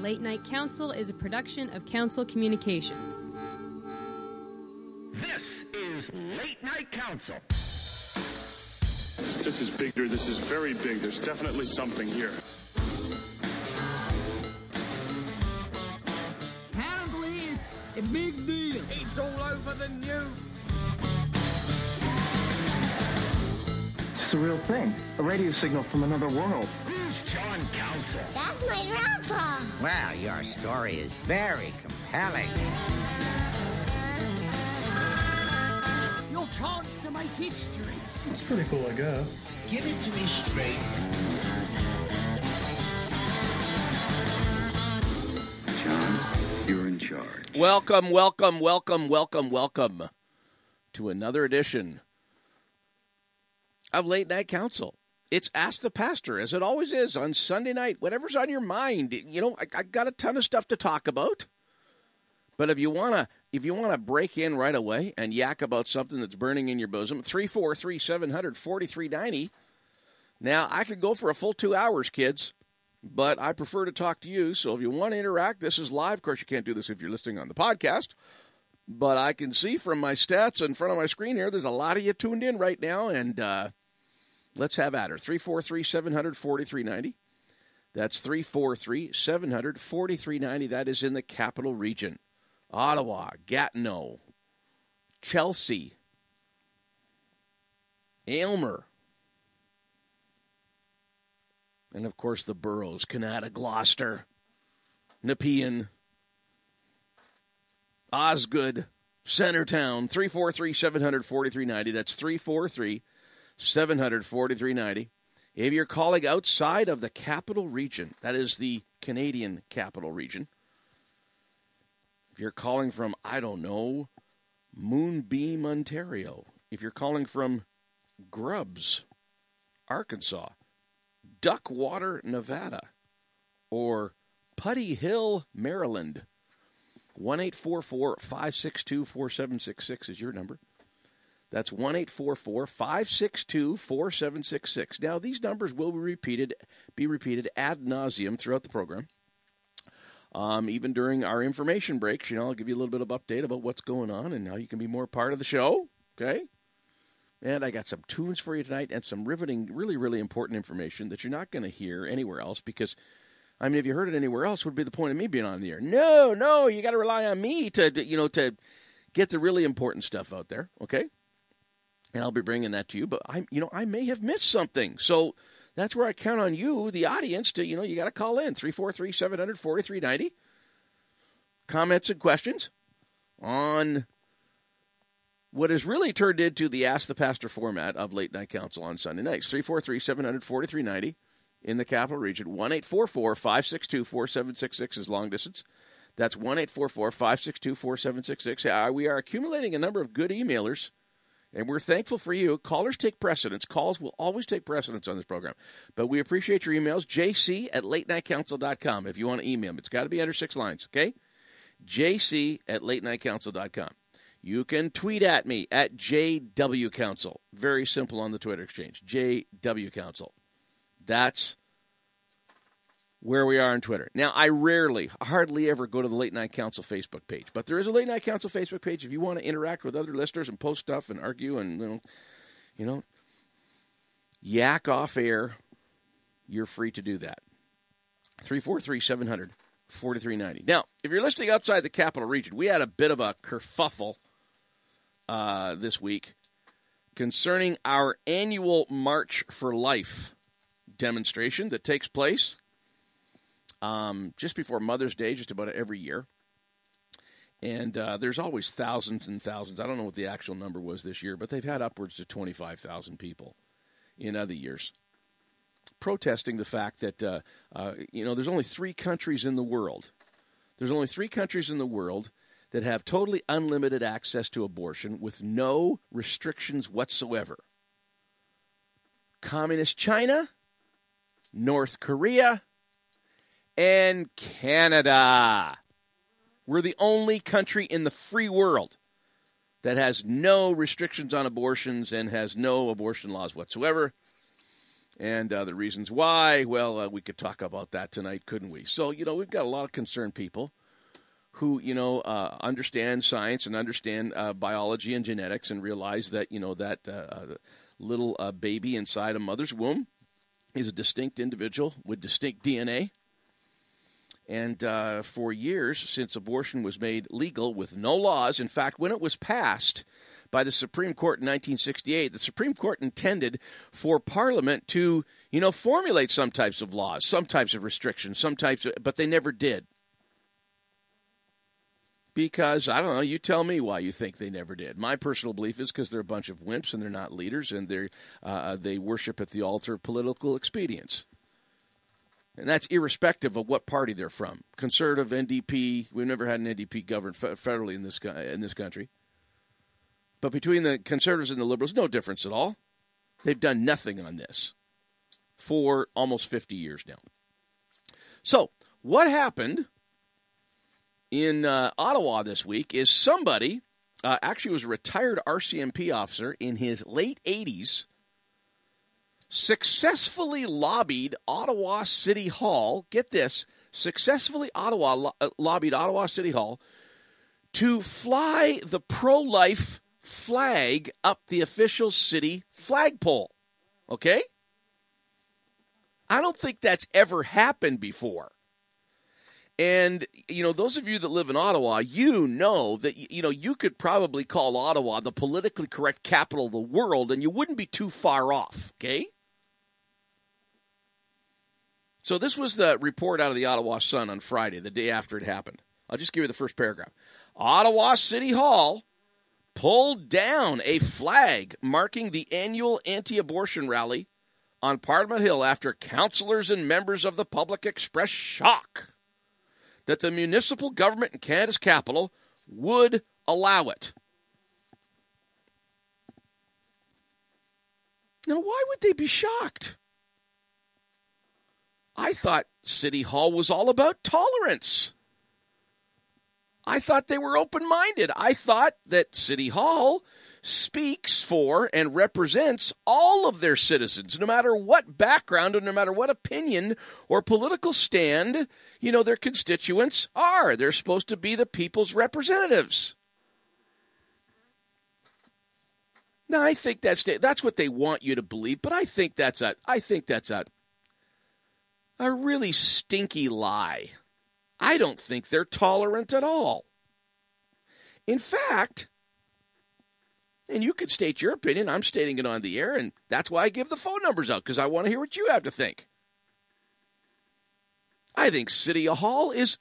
Late Night Council is a production of Council Communications. This is Late Night Council. This is bigger. This is very big. There's definitely something here. Apparently, it's a big deal. It's all over the news. It's a real thing. A radio signal from another world. Who's Council? That's my grandpa. Well, your story is very compelling. Your chance to make history. It's pretty cool, I guess. Give it to me straight. John, you're in charge. Welcome, welcome, welcome, welcome, welcome to another edition of Late Night Council. It's Ask the Pastor, as it always is on Sunday night. Whatever's on your mind, you know, I, I got a ton of stuff to talk about. But if you wanna, if you wanna break in right away and yak about something that's burning in your bosom, three four three seven hundred forty three ninety. Now I could go for a full two hours, kids, but I prefer to talk to you. So if you want to interact, this is live. Of course, you can't do this if you're listening on the podcast. But I can see from my stats in front of my screen here, there's a lot of you tuned in right now, and uh, let's have at her. 343 700 4390. That's 343 700 4390. That is in the capital region Ottawa, Gatineau, Chelsea, Aylmer, and of course the boroughs Kanata, Gloucester, Nepean, Osgoode, Centretown, 343 700 4390. That's 343 700 4390. If you're calling outside of the capital region, that is the Canadian capital region, if you're calling from, I don't know, Moonbeam, Ontario, if you're calling from Grubbs, Arkansas, Duckwater, Nevada, or Putty Hill, Maryland, 1 562 4766 is your number. That's 1 562 4766. Now, these numbers will be repeated, be repeated ad nauseum throughout the program. Um, even during our information breaks, you know, I'll give you a little bit of update about what's going on and how you can be more part of the show. Okay. And I got some tunes for you tonight and some riveting, really, really important information that you're not going to hear anywhere else because, I mean, if you heard it anywhere else, would be the point of me being on the air? No, no, you got to rely on me to, you know, to get the really important stuff out there. Okay. And I'll be bringing that to you, but I, you know, I may have missed something. So that's where I count on you, the audience, to, you know, you got to call in 343 700 4390. Comments and questions on what has really turned into the Ask the Pastor format of Late Night Council on Sunday nights. 343 700 4390 in the capital region. 1 562 4766 is long distance. That's 1 562 4766. Uh, we are accumulating a number of good emailers, and we're thankful for you. Callers take precedence. Calls will always take precedence on this program. But we appreciate your emails. JC at latenightcouncil.com if you want to email me. It's got to be under six lines, okay? JC at latenightcouncil.com. You can tweet at me at JW Council. Very simple on the Twitter exchange. JW Council. That's where we are on Twitter. Now, I rarely, hardly ever go to the Late Night Council Facebook page, but there is a Late Night Council Facebook page. If you want to interact with other listeners and post stuff and argue and, you know, you know yak off air, you're free to do that. 343 700 4390. Now, if you're listening outside the capital region, we had a bit of a kerfuffle uh, this week concerning our annual March for Life demonstration that takes place um, just before Mother's Day, just about every year. And uh, there's always thousands and thousands. I don't know what the actual number was this year, but they've had upwards of 25,000 people in other years protesting the fact that uh, uh, you know there's only three countries in the world. There's only three countries in the world that have totally unlimited access to abortion with no restrictions whatsoever. Communist China, North Korea, and Canada. We're the only country in the free world that has no restrictions on abortions and has no abortion laws whatsoever. And uh, the reasons why, well, uh, we could talk about that tonight, couldn't we? So, you know, we've got a lot of concerned people who, you know, uh, understand science and understand uh, biology and genetics and realize that, you know, that uh, little uh, baby inside a mother's womb is a distinct individual with distinct DNA. And uh, for years, since abortion was made legal with no laws, in fact, when it was passed by the Supreme Court in 1968, the Supreme Court intended for Parliament to, you know, formulate some types of laws, some types of restrictions, some types, of, but they never did. Because I don't know, you tell me why you think they never did. My personal belief is because they're a bunch of wimps and they're not leaders and they uh, they worship at the altar of political expedience and that's irrespective of what party they're from. Conservative, NDP. We've never had an NDP governed federally in this in this country. But between the conservatives and the liberals, no difference at all. They've done nothing on this for almost 50 years now. So, what happened in uh, Ottawa this week is somebody, uh, actually was a retired RCMP officer in his late 80s, successfully lobbied Ottawa City Hall. Get this successfully Ottawa lo- uh, lobbied Ottawa City Hall to fly the pro life flag up the official city flagpole. Okay? I don't think that's ever happened before. And you know, those of you that live in Ottawa, you know that you know you could probably call Ottawa the politically correct capital of the world and you wouldn't be too far off, okay? So this was the report out of the Ottawa Sun on Friday, the day after it happened. I'll just give you the first paragraph. Ottawa City Hall pulled down a flag marking the annual anti-abortion rally on Parliament Hill after councillors and members of the public expressed shock that the municipal government in Canada's capital would allow it. Now, why would they be shocked? I thought City Hall was all about tolerance. I thought they were open minded. I thought that City Hall speaks for and represents all of their citizens, no matter what background or no matter what opinion or political stand, you know, their constituents are. They're supposed to be the people's representatives. Now, I think that's that's what they want you to believe, but I think that's a I think that's a a really stinky lie. I don't think they're tolerant at all. In fact, and you could state your opinion, I'm stating it on the air, and that's why I give the phone numbers out, because I want to hear what you have to think. I think City Hall is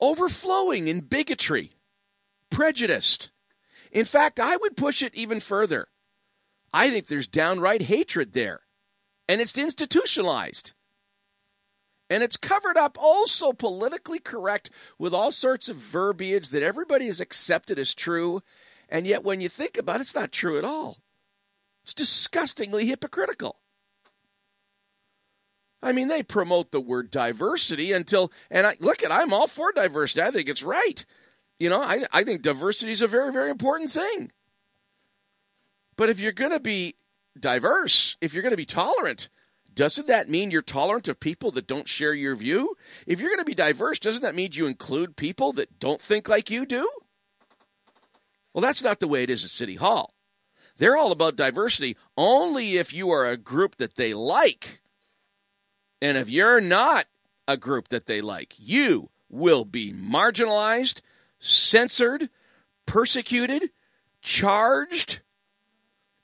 overflowing in bigotry, prejudiced. In fact, I would push it even further. I think there's downright hatred there, and it's institutionalized. And it's covered up also politically correct with all sorts of verbiage that everybody has accepted as true. And yet, when you think about it, it's not true at all. It's disgustingly hypocritical. I mean, they promote the word diversity until, and I, look at, I'm all for diversity. I think it's right. You know, I, I think diversity is a very, very important thing. But if you're going to be diverse, if you're going to be tolerant, doesn't that mean you're tolerant of people that don't share your view? If you're going to be diverse, doesn't that mean you include people that don't think like you do? Well, that's not the way it is at City Hall. They're all about diversity only if you are a group that they like. And if you're not a group that they like, you will be marginalized, censored, persecuted, charged.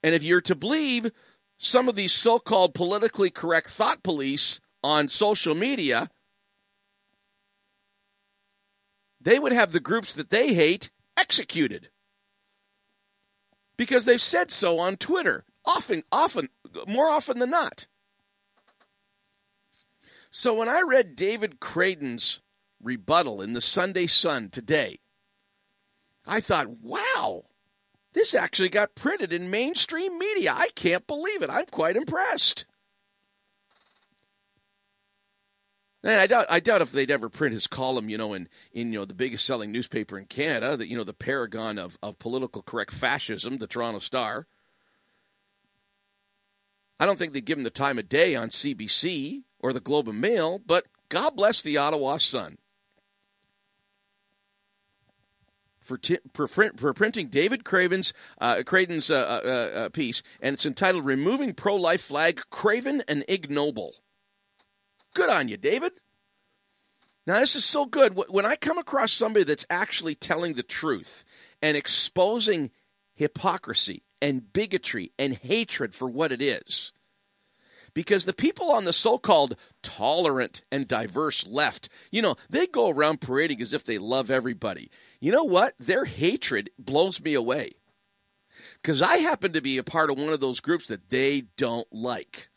And if you're to believe some of these so called politically correct thought police on social media, they would have the groups that they hate executed because they've said so on Twitter, often, often, more often than not. So when I read David Krayden's rebuttal in the Sunday Sun today, I thought, wow, this actually got printed in mainstream media. I can't believe it. I'm quite impressed. And I doubt, I doubt if they'd ever print his column, you know, in, in you know the biggest selling newspaper in Canada, that you know the paragon of, of political correct fascism, the Toronto Star. I don't think they'd give him the time of day on CBC or the Globe and Mail, but God bless the Ottawa Sun for, t- for, print- for printing David Krayden's uh, Krayden's uh, uh, uh, piece, and it's entitled "Removing Pro-Life Flag: Craven and Ignoble." Good on you, David. Now this is so good. When I come across somebody that's actually telling the truth and exposing hypocrisy and bigotry and hatred for what it is. Because the people on the so called tolerant and diverse left, you know, they go around parading as if they love everybody. You know what? Their hatred blows me away. Because I happen to be a part of one of those groups that they don't like.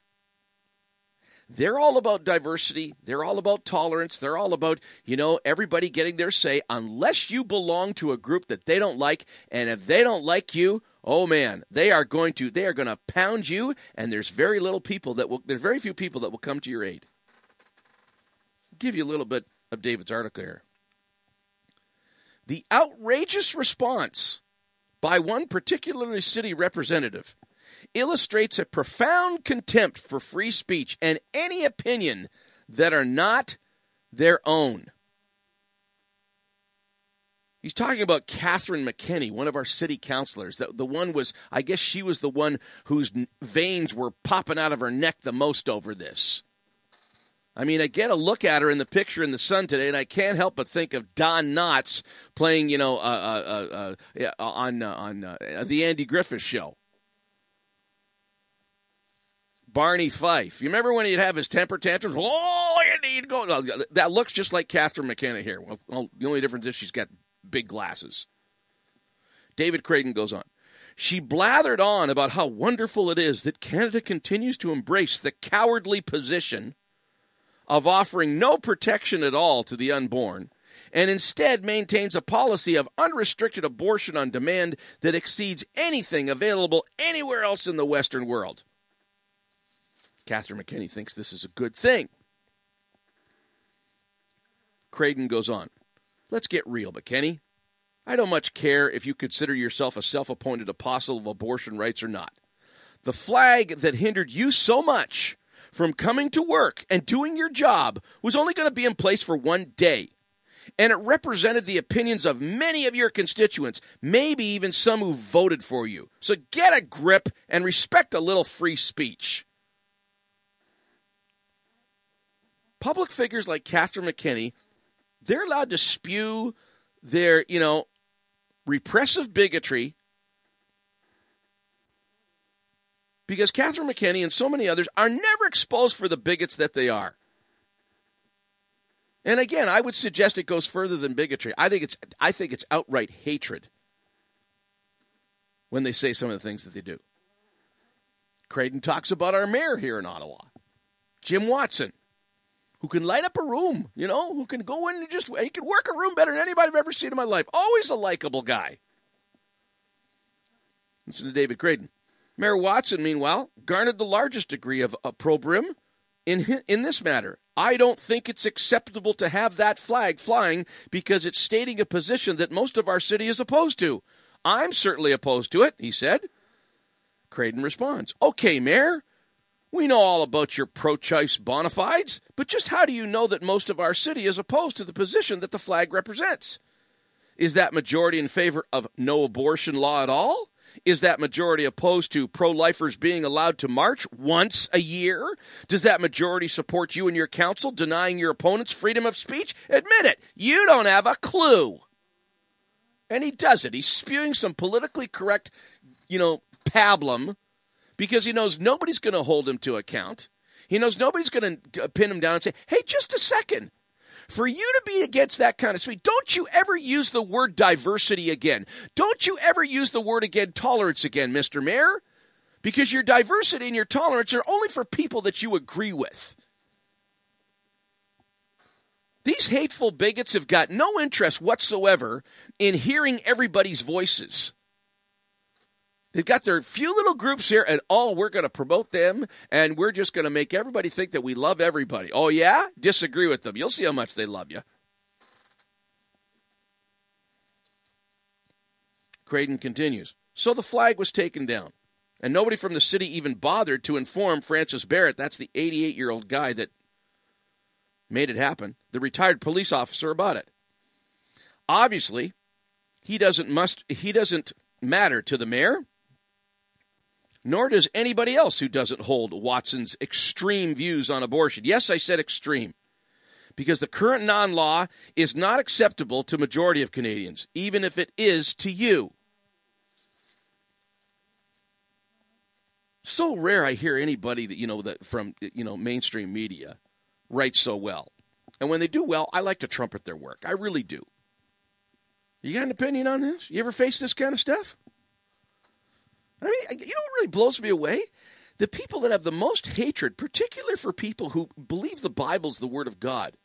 They're all about diversity. They're all about tolerance. They're all about, you know, everybody getting their say unless you belong to a group that they don't like. And if they don't like you, oh man, they are going to they are going to pound you and there's very little people that will there's very few people that will come to your aid. I'll give you a little bit of David's article here. The outrageous response by one particularly city representative illustrates a profound contempt for free speech and any opinion that are not their own. He's talking about Catherine McKenney, one of our city councilors. The, the one was, I guess she was the one whose veins were popping out of her neck the most over this. I mean, I get a look at her in the picture in the sun today, and I can't help but think of Don Knotts playing, you know, uh, uh, uh, uh on uh, on uh, the Andy Griffith Show. Barney Fife. You remember when he'd have his temper tantrums? Oh, need to go. That looks just like Catherine McKenna here. Well, the only difference is she's got big glasses. David Krayden goes on. She blathered on about how wonderful it is that Canada continues to embrace the cowardly position of offering no protection at all to the unborn and instead maintains a policy of unrestricted abortion on demand that exceeds anything available anywhere else in the Western world. Catherine McKenney thinks this is a good thing. Krayden goes on. Let's get real, McKenney. I don't much care if you consider yourself a self appointed apostle of abortion rights or not. The flag that hindered you so much from coming to work and doing your job was only going to be in place for one day. And it represented the opinions of many of your constituents, maybe even some who voted for you. So get a grip and respect a little free speech. Public figures like Catherine McKenney they're allowed to spew their, you know, repressive bigotry because Catherine McKenney and so many others are never exposed for the bigots that they are. And again, I would suggest it goes further than bigotry. I think it's I think it's outright hatred when they say some of the things that they do. Krayden talks about our mayor here in Ottawa, Jim Watson who can light up a room, you know, who can go in and just, he can work a room better than anybody I've ever seen in my life. Always a likable guy. Listen to David Krayden. Mayor Watson, meanwhile, garnered the largest degree of opprobrium in, in this matter. I don't think it's acceptable to have that flag flying because it's stating a position that most of our city is opposed to. I'm certainly opposed to it, he said. Krayden responds, Okay, Mayor, we know all about your pro choice bona fides, but just how do you know that most of our city is opposed to the position that the flag represents? Is that majority in favor of no abortion law at all? Is that majority opposed to pro lifers being allowed to march once a year? Does that majority support you and your council denying your opponents freedom of speech? Admit it, you don't have a clue. And he does it. He's spewing some politically correct, you know, pablum because he knows nobody's going to hold him to account. He knows nobody's going to pin him down and say, hey, just a second. For you to be against that kind of speech, don't you ever use the word diversity again. Don't you ever use the word again tolerance again, Mr. Mayor, because your diversity and your tolerance are only for people that you agree with. These hateful bigots have got no interest whatsoever in hearing everybody's voices. They've got their few little groups here, and oh, we're going to promote them, and we're just going to make everybody think that we love everybody. Oh, yeah? Disagree with them. You'll see how much they love you. Krayden continues. So the flag was taken down. And nobody from the city even bothered to inform Francis Barrett, that's the 88 year old guy that made it happen, the retired police officer, about it. Obviously, he doesn't must he doesn't matter to the mayor, nor does anybody else who doesn't hold Watson's extreme views on abortion. Yes, I said extreme. Because the current non law is not acceptable to majority of Canadians, even if it is to you. So rare I hear anybody that you know that from you know mainstream media writes so well. And when they do well, I like to trumpet their work. I really do. You got an opinion on this? You ever face this kind of stuff? I mean, you know what really blows me away? The people that have the most hatred, particularly for people who believe the Bible's the Word of God,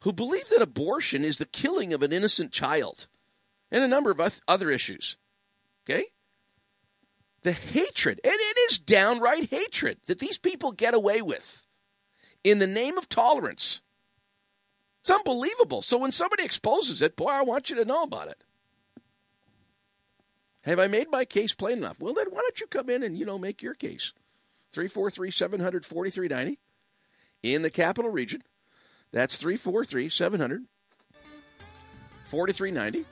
who believe that abortion is the killing of an innocent child, and a number of other issues. Okay? The hatred, and it is downright hatred that these people get away with in the name of tolerance. It's unbelievable. So when somebody exposes it, boy, I want you to know about it. Have I made my case plain enough? Well, then why don't you come in and, you know, make your case? 343 700 4390 in the capital region. That's 343 700 4390.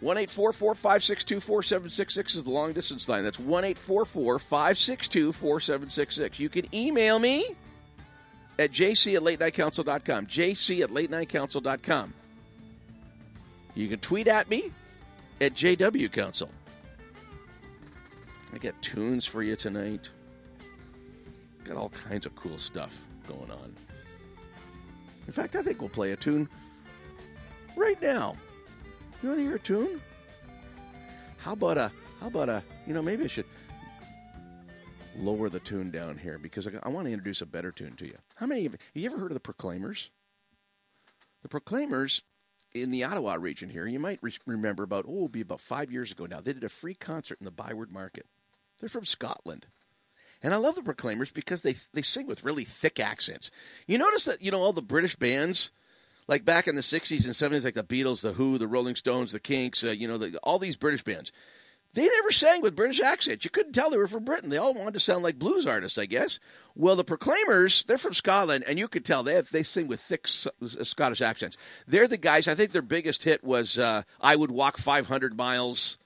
1 562 4766 is the long distance line. That's 1 562 4766. You can email me at jc at latenightcouncil.com. jc at latenightcouncil.com. You can tweet at me at JW Council. I got tunes for you tonight. Got all kinds of cool stuff going on. In fact, I think we'll play a tune right now. You want to hear a tune? How about a how about a you know maybe I should lower the tune down here because I, I want to introduce a better tune to you. How many of you you ever heard of the Proclaimers? The Proclaimers in the Ottawa region here, you might re- remember about, oh, it'll be about five years ago now, they did a free concert in the Byward Market. They're from Scotland. And I love the Proclaimers because they they sing with really thick accents. You notice that, you know, all the British bands, like back in the 60s and 70s, like the Beatles, the Who, the Rolling Stones, the Kinks, uh, you know, the, all these British bands, they never sang with British accents. You couldn't tell they were from Britain. They all wanted to sound like blues artists, I guess. Well, the Proclaimers, they're from Scotland, and you could tell they have, they sing with thick uh, Scottish accents. They're the guys. I think their biggest hit was uh, "I Would Walk 500 Miles."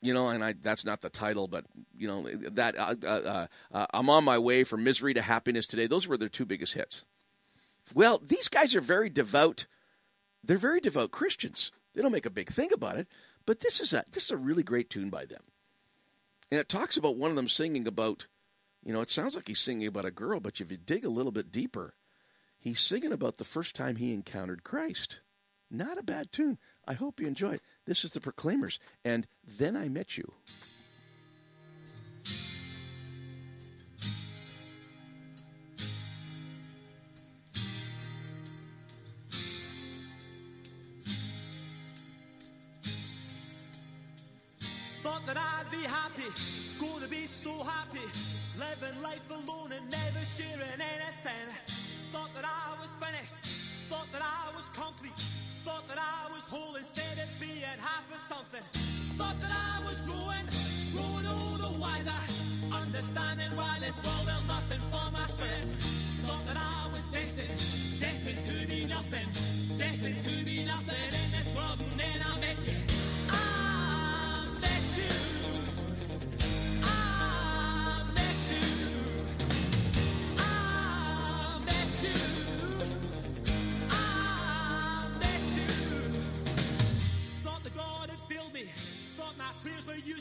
You know, and I, that's not the title, but you know that uh, uh, uh, I'm on my way from misery to happiness today. Those were their two biggest hits. Well, these guys are very devout. They're very devout Christians. They don't make a big thing about it. But this is a this is a really great tune by them. And it talks about one of them singing about, you know, it sounds like he's singing about a girl, but if you dig a little bit deeper, he's singing about the first time he encountered Christ. Not a bad tune. I hope you enjoy it. This is the Proclaimers, and then I met you. Happy, gonna be so happy, living life alone and never sharing anything. Thought that I was finished, thought that I was complete, thought that I was whole instead of being half of something. Thought that I was growing, growing all the wiser, understanding why this world held nothing for my spirit. Thought that I was destined, destined to be nothing, destined to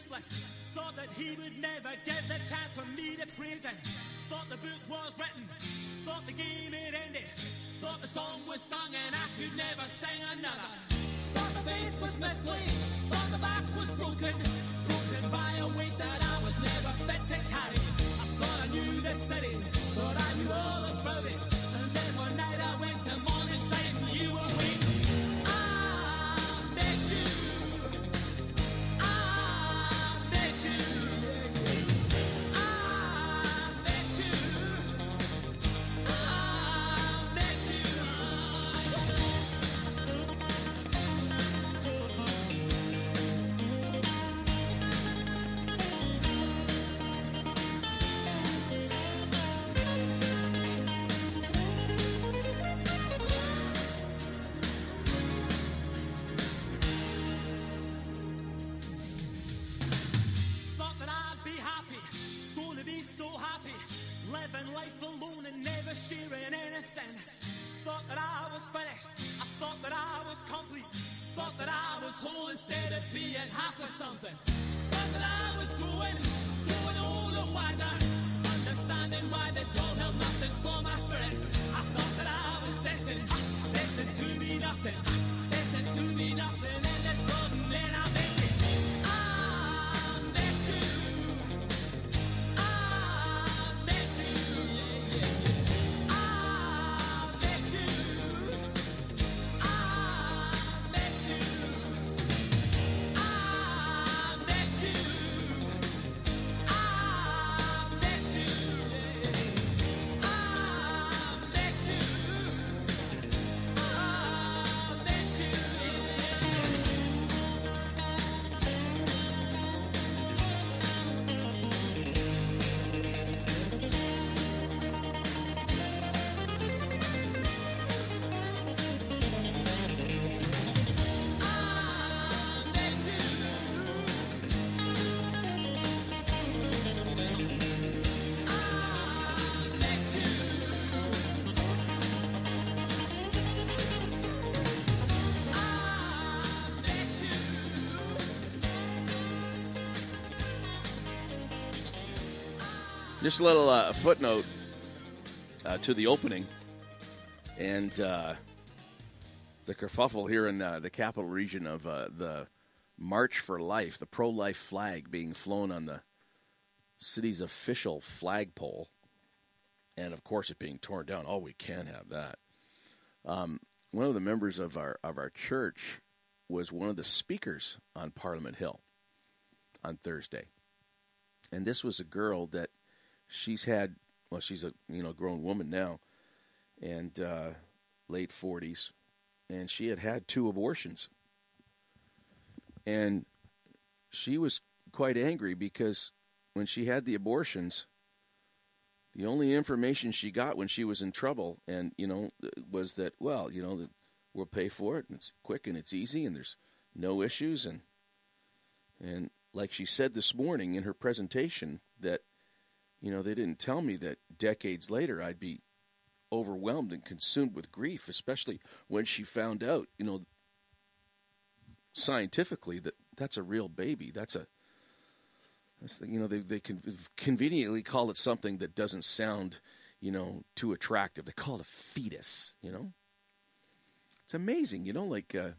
useless. Thought that he would never get the chance for me to prison. Thought the book was written. Thought the game had ended. Thought the song was sung and I could never sing another. Thought the faith was misplaced. Thought the back was broken. Broken by a weight that I was never fit to carry. I thought I knew the city. Thought I knew all about it. Whole instead of being half of something. Thought that I was growing, Just a little uh, footnote uh, to the opening, and uh, the kerfuffle here in uh, the capital region of uh, the March for Life, the pro-life flag being flown on the city's official flagpole, and of course it being torn down. Oh, we can't have that. Um, one of the members of our of our church was one of the speakers on Parliament Hill on Thursday, and this was a girl that she's had well she's a you know grown woman now and uh, late 40s and she had had two abortions. And she was quite angry because when she had the abortions the only information she got when she was in trouble and you know was that well you know we'll pay for it and it's quick and it's easy and there's no issues and and like she said this morning in her presentation that you know, they didn't tell me that decades later I'd be overwhelmed and consumed with grief, especially when she found out, you know, scientifically that that's a real baby. That's a, that's the, you know, they they can conveniently call it something that doesn't sound, you know, too attractive. They call it a fetus. You know, it's amazing. You know, like uh,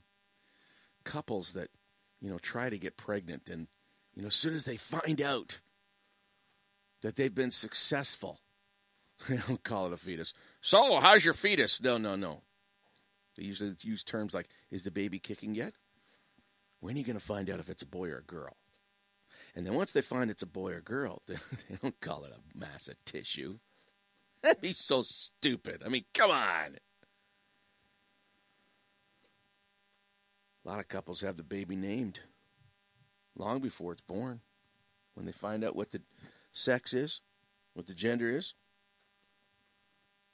couples that you know try to get pregnant and you know as soon as they find out that they've been successful. They don't call it a fetus. So, how's your fetus? No, no, no. They usually use terms like, is the baby kicking yet? When are you going to find out if it's a boy or a girl? And then once they find it's a boy or a girl, they don't call it a mass of tissue. That'd be so stupid. I mean, come on. A lot of couples have the baby named long before it's born. When they find out what the sex is, what the gender is,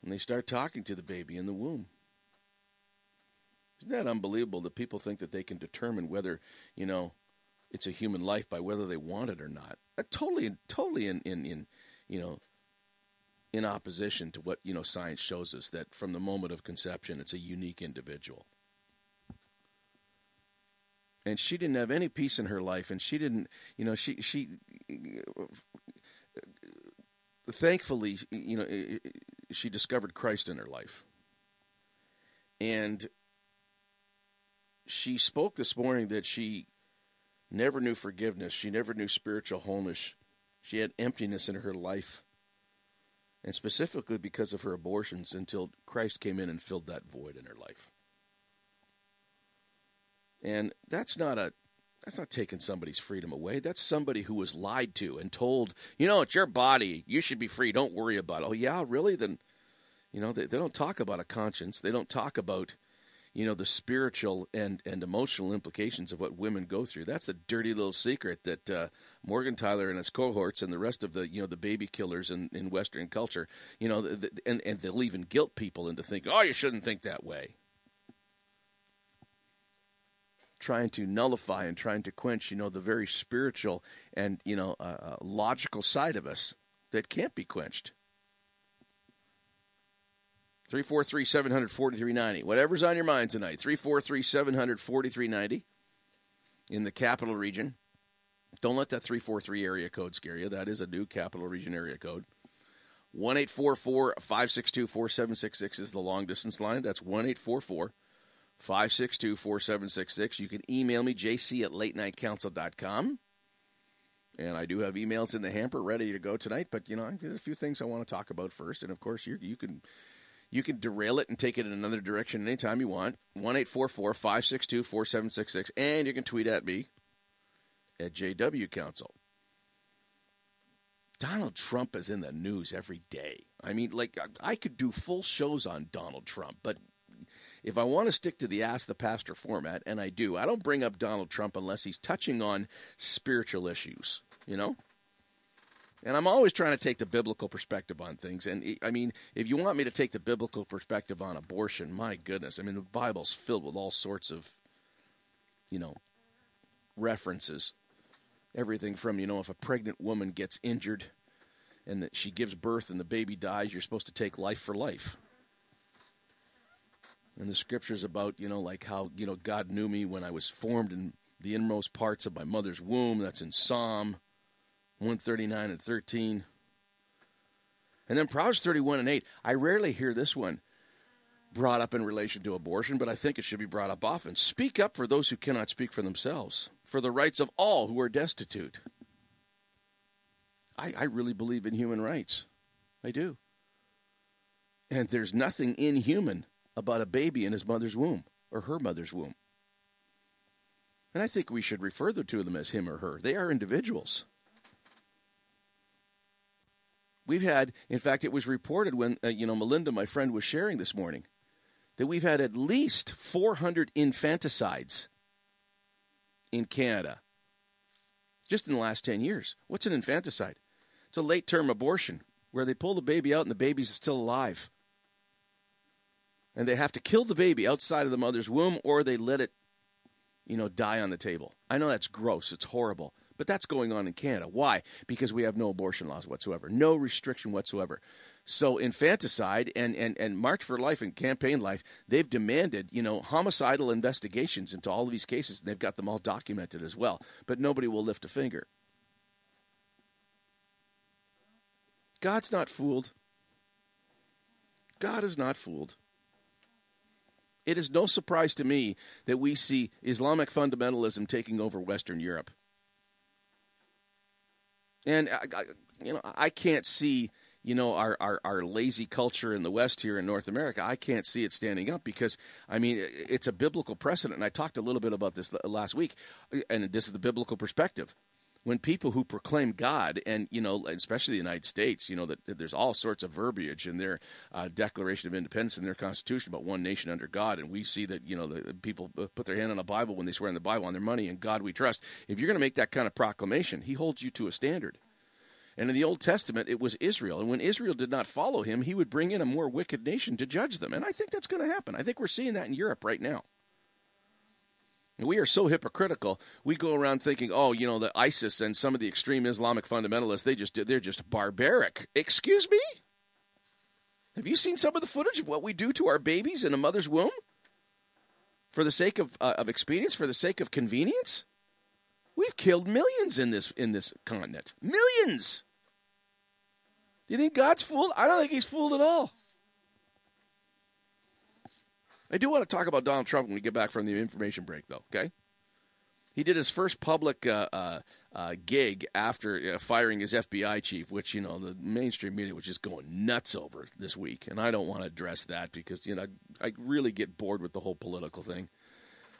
and they start talking to the baby in the womb. Isn't that unbelievable that people think that they can determine whether, you know, it's a human life by whether they want it or not? Totally, totally in, in, in, you know, in opposition to what, you know, science shows us that from the moment of conception, it's a unique individual. And she didn't have any peace in her life, and she didn't, you know, she, she, thankfully, you know, she discovered Christ in her life. And she spoke this morning that she never knew forgiveness. She never knew spiritual wholeness. She had emptiness in her life. And specifically because of her abortions until Christ came in and filled that void in her life. And that's not a that's not taking somebody's freedom away. That's somebody who was lied to and told, you know, it's your body. You should be free. Don't worry about it. Oh, yeah, really? Then, you know, they, they don't talk about a conscience. They don't talk about, you know, the spiritual and, and emotional implications of what women go through. That's the dirty little secret that uh, Morgentaler and his cohorts and the rest of the, you know, the baby killers in, in Western culture, you know, the, the, and, and they'll even guilt people into thinking, oh, you shouldn't think that way trying to nullify and trying to quench, you know, the very spiritual and you know uh, uh, logical side of us that can't be quenched. 343 700 4390. Whatever's on your mind tonight. 343 700 4390 in the capital region. Don't let that 343 area code scare you. That is a new capital region area code. 1 562 4766 is the long distance line. That's 1 562 4766. You can email me, jc at latenightcouncil.com. And I do have emails in the hamper ready to go tonight, but you know, there's a few things I want to talk about first. And of course, you, you can you can derail it and take it in another direction anytime you want. 1 562 4766. And you can tweet at me at JW Council. Donald Trump is in the news every day. I mean, like, I could do full shows on Donald Trump, but if I want to stick to the Ask the Pastor format, and I do, I don't bring up Donald Trump unless he's touching on spiritual issues, you know? And I'm always trying to take the biblical perspective on things. And I mean, if you want me to take the biblical perspective on abortion, my goodness. I mean, the Bible's filled with all sorts of, you know, references everything from you know if a pregnant woman gets injured and that she gives birth and the baby dies you're supposed to take life for life and the scriptures about you know like how you know god knew me when i was formed in the inmost parts of my mother's womb that's in psalm 139 and 13 and then proverbs 31 and 8 i rarely hear this one brought up in relation to abortion but i think it should be brought up often speak up for those who cannot speak for themselves for the rights of all who are destitute. I, I really believe in human rights. I do. And there's nothing inhuman about a baby in his mother's womb or her mother's womb. And I think we should refer to them as him or her. They are individuals. We've had, in fact, it was reported when, uh, you know, Melinda, my friend, was sharing this morning, that we've had at least 400 infanticides in Canada just in the last 10 years. What's an infanticide? It's a late term abortion where they pull the baby out and the baby's still alive. And they have to kill the baby outside of the mother's womb or they let it, you know, die on the table. I know that's gross. It's horrible. But that's going on in Canada. Why? Because we have no abortion laws whatsoever, no restriction whatsoever. So infanticide and, and, and March for Life and Campaign Life, they've demanded, you know, homicidal investigations into all of these cases. And they've got them all documented as well. But nobody will lift a finger. God's not fooled. God is not fooled. It is no surprise to me that we see Islamic fundamentalism taking over Western Europe. And I, I, you know, I can't see you know our, our our lazy culture in the West here in North America. I can't see it standing up because I mean it's a biblical precedent. And I talked a little bit about this last week, and this is the biblical perspective. When people who proclaim God, and you know, especially the United States, you know that, that there's all sorts of verbiage in their uh, Declaration of Independence and their Constitution about one nation under God, and we see that you know the, people put their hand on a Bible when they swear in the Bible on their money and God we trust. If you're going to make that kind of proclamation, He holds you to a standard. And in the Old Testament, it was Israel. And when Israel did not follow him, he would bring in a more wicked nation to judge them. And I think that's going to happen. I think we're seeing that in Europe right now. We are so hypocritical. We go around thinking, oh, you know, the ISIS and some of the extreme Islamic fundamentalists, they just they're just barbaric. Excuse me? Have you seen some of the footage of what we do to our babies in a mother's womb? For the sake of, uh, of expedience, for the sake of convenience? We've killed millions in this in this continent. Millions. Do you think God's fooled? I don't think he's fooled at all. I do want to talk about Donald Trump when we get back from the information break, though. Okay, he did his first public uh, uh, uh, gig after uh, firing his FBI chief, which you know the mainstream media was just going nuts over this week, and I don't want to address that because you know I, I really get bored with the whole political thing.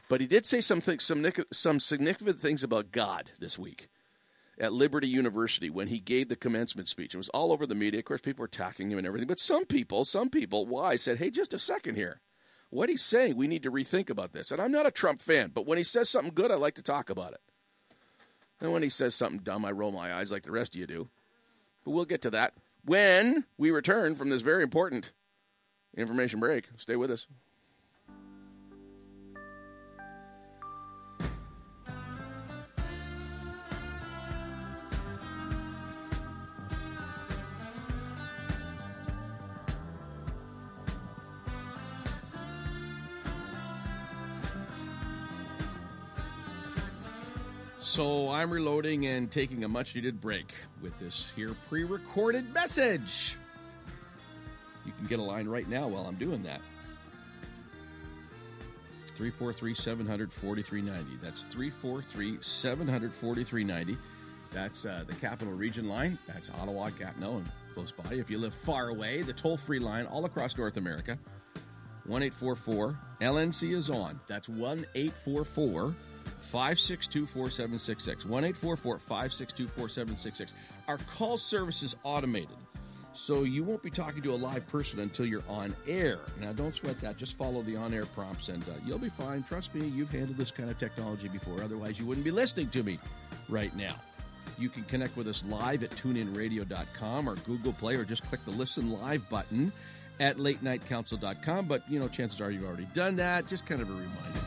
But he did say some, some, some significant things about God this week at Liberty University when he gave the commencement speech. It was all over the media. Of course, people were attacking him and everything. But some people, some people, why, said, hey, just a second here. What he's saying, we need to rethink about this. And I'm not a Trump fan, but when he says something good, I like to talk about it. And when he says something dumb, I roll my eyes like the rest of you do. But we'll get to that when we return from this very important information break. Stay with us. So I'm reloading and taking a much needed break with this here pre recorded message. You can get a line right now while I'm doing that. 343 700 4390. That's 343 700 4390. That's uh, the Capital Region line. That's Ottawa, Gatineau, and close by. If you live far away, the toll free line all across North America 1 844 LNC is on. That's 1 844 562 4766. 1 844 562 4766. Our call service is automated. So you won't be talking to a live person until you're on air. Now, don't sweat that. Just follow the on air prompts and uh, you'll be fine. Trust me, you've handled this kind of technology before. Otherwise, you wouldn't be listening to me right now. You can connect with us live at tuneinradio.com or Google Play or just click the listen live button at latenightcouncil.com. But, you know, chances are you've already done that. Just kind of a reminder.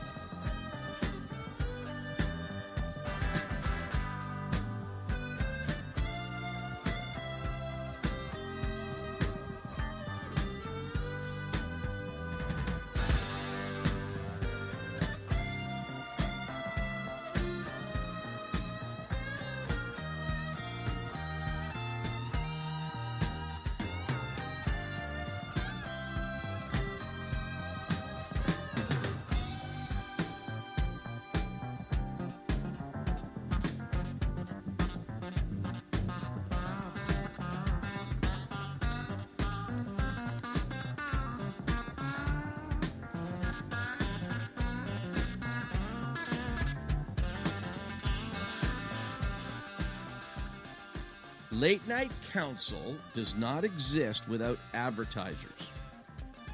Council does not exist without advertisers.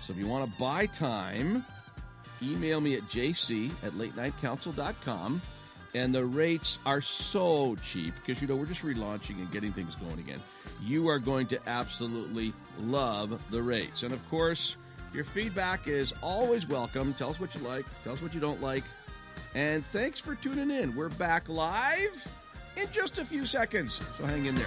So if you want to buy time, email me at jc at latenightcouncil.com. And the rates are so cheap because, you know, we're just relaunching and getting things going again. You are going to absolutely love the rates. And of course, your feedback is always welcome. Tell us what you like, tell us what you don't like. And thanks for tuning in. We're back live in just a few seconds. So hang in there.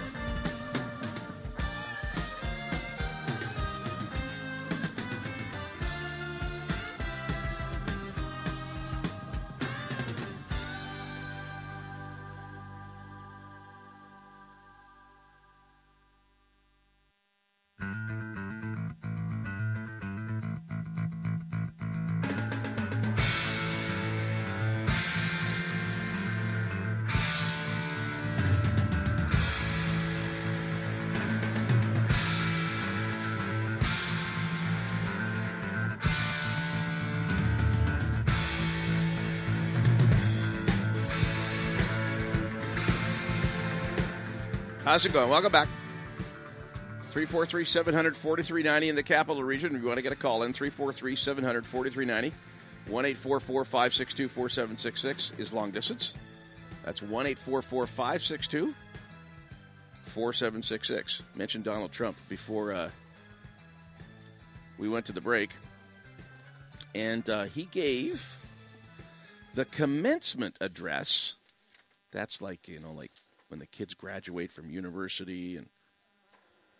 How's it going? Welcome back. 343 700 4390 in the capital region. If you want to get a call in, 343 700 4390. 1 844 562 4766 is long distance. That's 1 562 4766. Mentioned Donald Trump before uh, we went to the break. And uh, he gave the commencement address. That's like, you know, like when the kids graduate from university and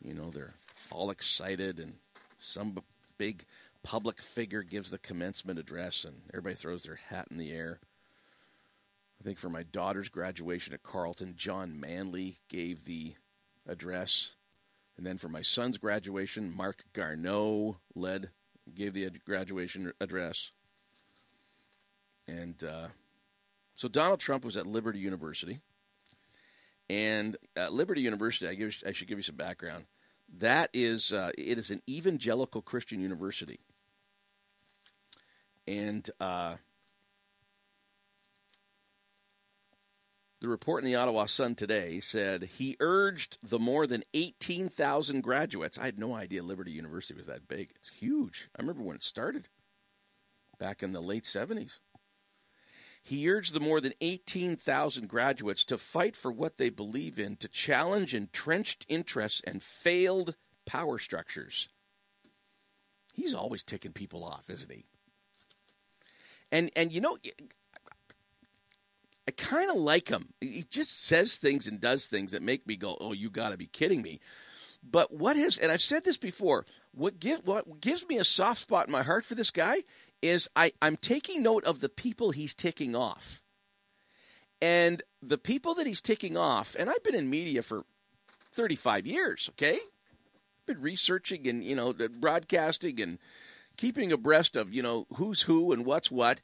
you know they're all excited and some big public figure gives the commencement address and everybody throws their hat in the air. I think for my daughter's graduation at Carleton, John Manley gave the address. And then for my son's graduation, Marc Garneau led, gave the graduation address. And uh, so Donald Trump was at Liberty University. And at Liberty University, I, give, I should give you some background. That is, uh, it is an evangelical Christian university, and uh, the report in the Ottawa Sun today said he urged the more than eighteen thousand graduates. I had no idea Liberty University was that big. It's huge. I remember when it started back in the late seventies. He urged the more than 18,000 graduates to fight for what they believe in, to challenge entrenched interests and failed power structures. He's always ticking people off, isn't he? And and you know, I kind of like him. He just says things and does things that make me go, "Oh, you got to be kidding me." But what has and I've said this before, what give what gives me a soft spot in my heart for this guy is I, I'm taking note of the people he's ticking off. And the people that he's ticking off, and I've been in media for 35 years, okay? I've Been researching and, you know, broadcasting and keeping abreast of, you know, who's who and what's what.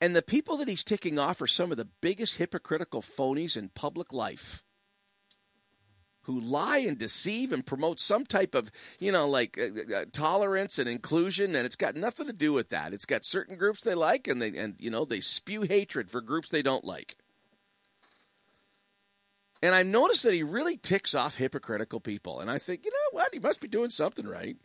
And the people that he's ticking off are some of the biggest hypocritical phonies in public life who lie and deceive and promote some type of, you know, like uh, uh, tolerance and inclusion, and it's got nothing to do with that. It's got certain groups they like, and they and you know they spew hatred for groups they don't like. And I noticed that he really ticks off hypocritical people, and I think, you know what, he must be doing something right.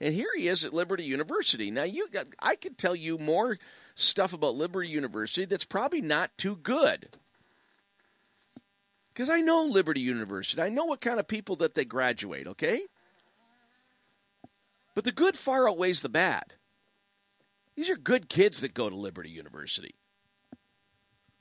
And here he is at Liberty University. Now, you, I could tell you more stuff about Liberty University that's probably not too good because I know Liberty University. I know what kind of people that they graduate, okay? But the good far outweighs the bad. These are good kids that go to Liberty University.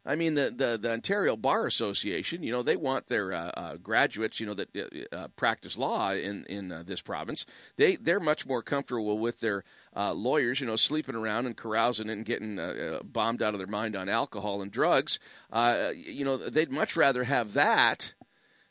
I mean, the, the, the Ontario Bar Association, you know, they want their uh, uh, graduates, you know, that uh, uh practice law in in uh, this province. They they're much more comfortable with their uh, lawyers, you know, sleeping around and carousing and getting bombed out of their mind on alcohol and drugs. you know, they'd much rather have that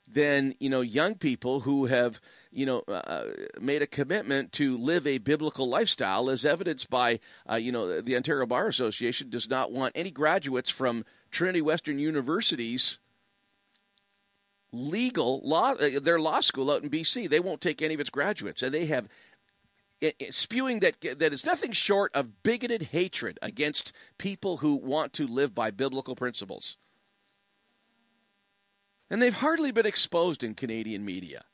than you know young people who have you know uh, made a commitment to live a biblical lifestyle, as evidenced by uh, you know the Ontario Bar Association does not want any graduates from Trinity Western University's legal law, uh, their law school out in BC. They won't take any of its graduates, and they have spewing that that is nothing short of bigoted hatred against people who want to live by biblical principles. And they've hardly been exposed in Canadian media.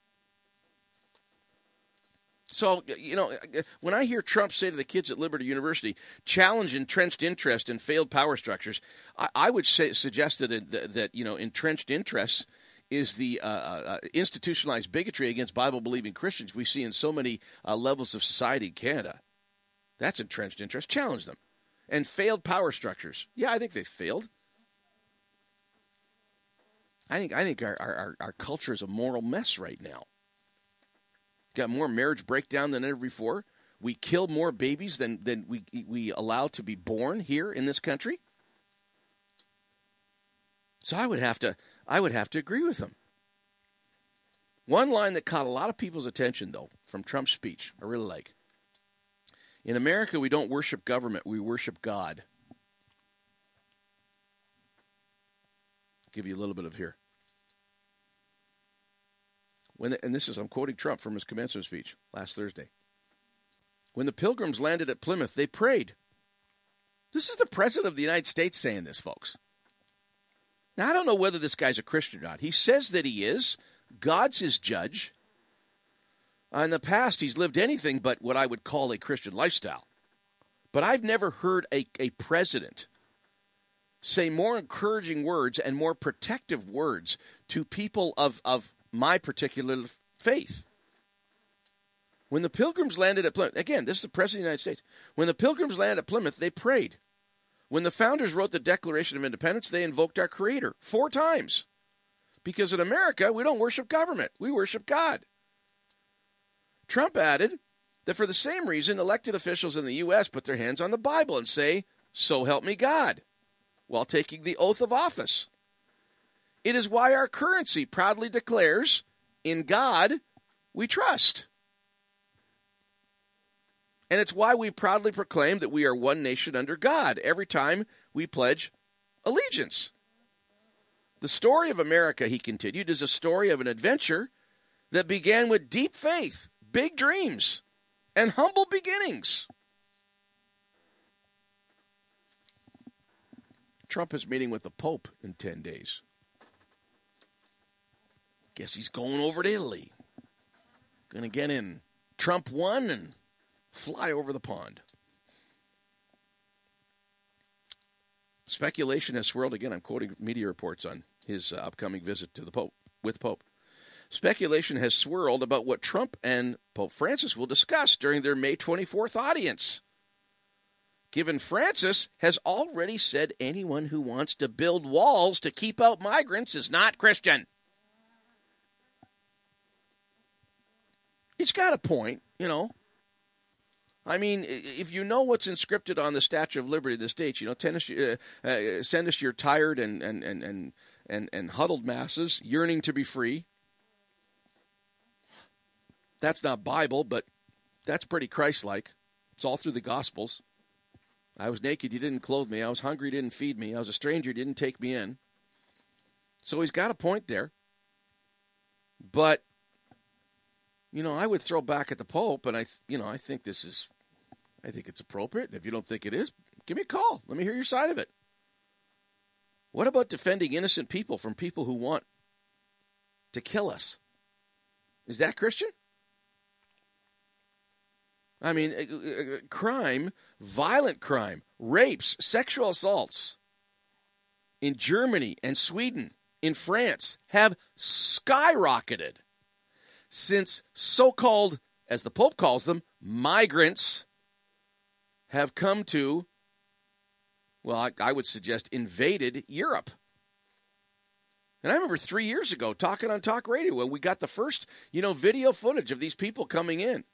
So, you know, when I hear Trump say to the kids at Liberty University, challenge entrenched interest and failed power structures, I, I would say, suggest that, that, that, you know, entrenched interests is the uh, uh, uh institutionalized bigotry against Bible believing Christians we see in so many uh, levels of society in Canada. That's entrenched interest. Challenge them. And failed power structures. Yeah, I think they failed. I think I think our, our, our culture is a moral mess right now. Got more marriage breakdown than ever before. We kill more babies than, than we we allow to be born here in this country. So I would have to I would have to agree with him. One line that caught a lot of people's attention though from Trump's speech, I really like. In America we don't worship government, we worship God. give you a little bit of here. When and this is I'm quoting Trump from his commencement speech last Thursday. When the pilgrims landed at Plymouth, they prayed. This is the president of the United States saying this, folks. Now I don't know whether this guy's a Christian or not. He says that he is. God's his judge. Uh, in the past, he's lived anything but what I would call a Christian lifestyle. But I've never heard a, a president say more encouraging words and more protective words to people of, of my particular faith. When the pilgrims landed at Plymouth, again, this is the President of the United States. When the pilgrims landed at Plymouth, they prayed. When the founders wrote the Declaration of Independence, they invoked our Creator four times. Because in America, we don't worship government, we worship God. Trump added that for the same reason, elected officials in the U.S. put their hands on the Bible and say, So help me God while taking the oath of office. It is why our currency proudly declares, In God we trust. And it's why we proudly proclaim that we are one nation under God every time we pledge allegiance. The story of America, he continued, is a story of an adventure that began with deep faith, big dreams, and humble beginnings. Trump is meeting with the Pope in 10 days. Guess he's going over to Italy. Going to get in Trump 1 and fly over the pond. Speculation has swirled again. I'm quoting media reports on his uh, upcoming visit to the Pope with Pope. Speculation has swirled about what Trump and Pope Francis will discuss during their May 24th audience given Francis has already said anyone who wants to build walls to keep out migrants is not Christian. He's got a point, you know. I mean, if you know what's inscripted on the Statue of Liberty of the states, you know, tennis, uh, uh, send us your tired and, and, and, and, and, and huddled masses yearning to be free. That's not Bible, but that's pretty Christ like. It's all through the Gospels. I was naked, you didn't clothe me. I was hungry, you didn't feed me. I was a stranger, you didn't take me in. So he's got a point there. But you know, I would throw back at the Pope, and I, you know, I think this is, I think it's appropriate. If you don't think it is, give me a call. Let me hear your side of it. What about defending innocent people from people who want to kill us? Is that Christian? I mean, uh, uh, crime, violent crime, rapes, sexual assaults in Germany and Sweden, in France, have skyrocketed since so called, as the Pope calls them, migrants have come to, well, I, I, would suggest invaded Europe. And I remember three years ago talking on talk radio when we got the first, you know, video footage of these people coming in.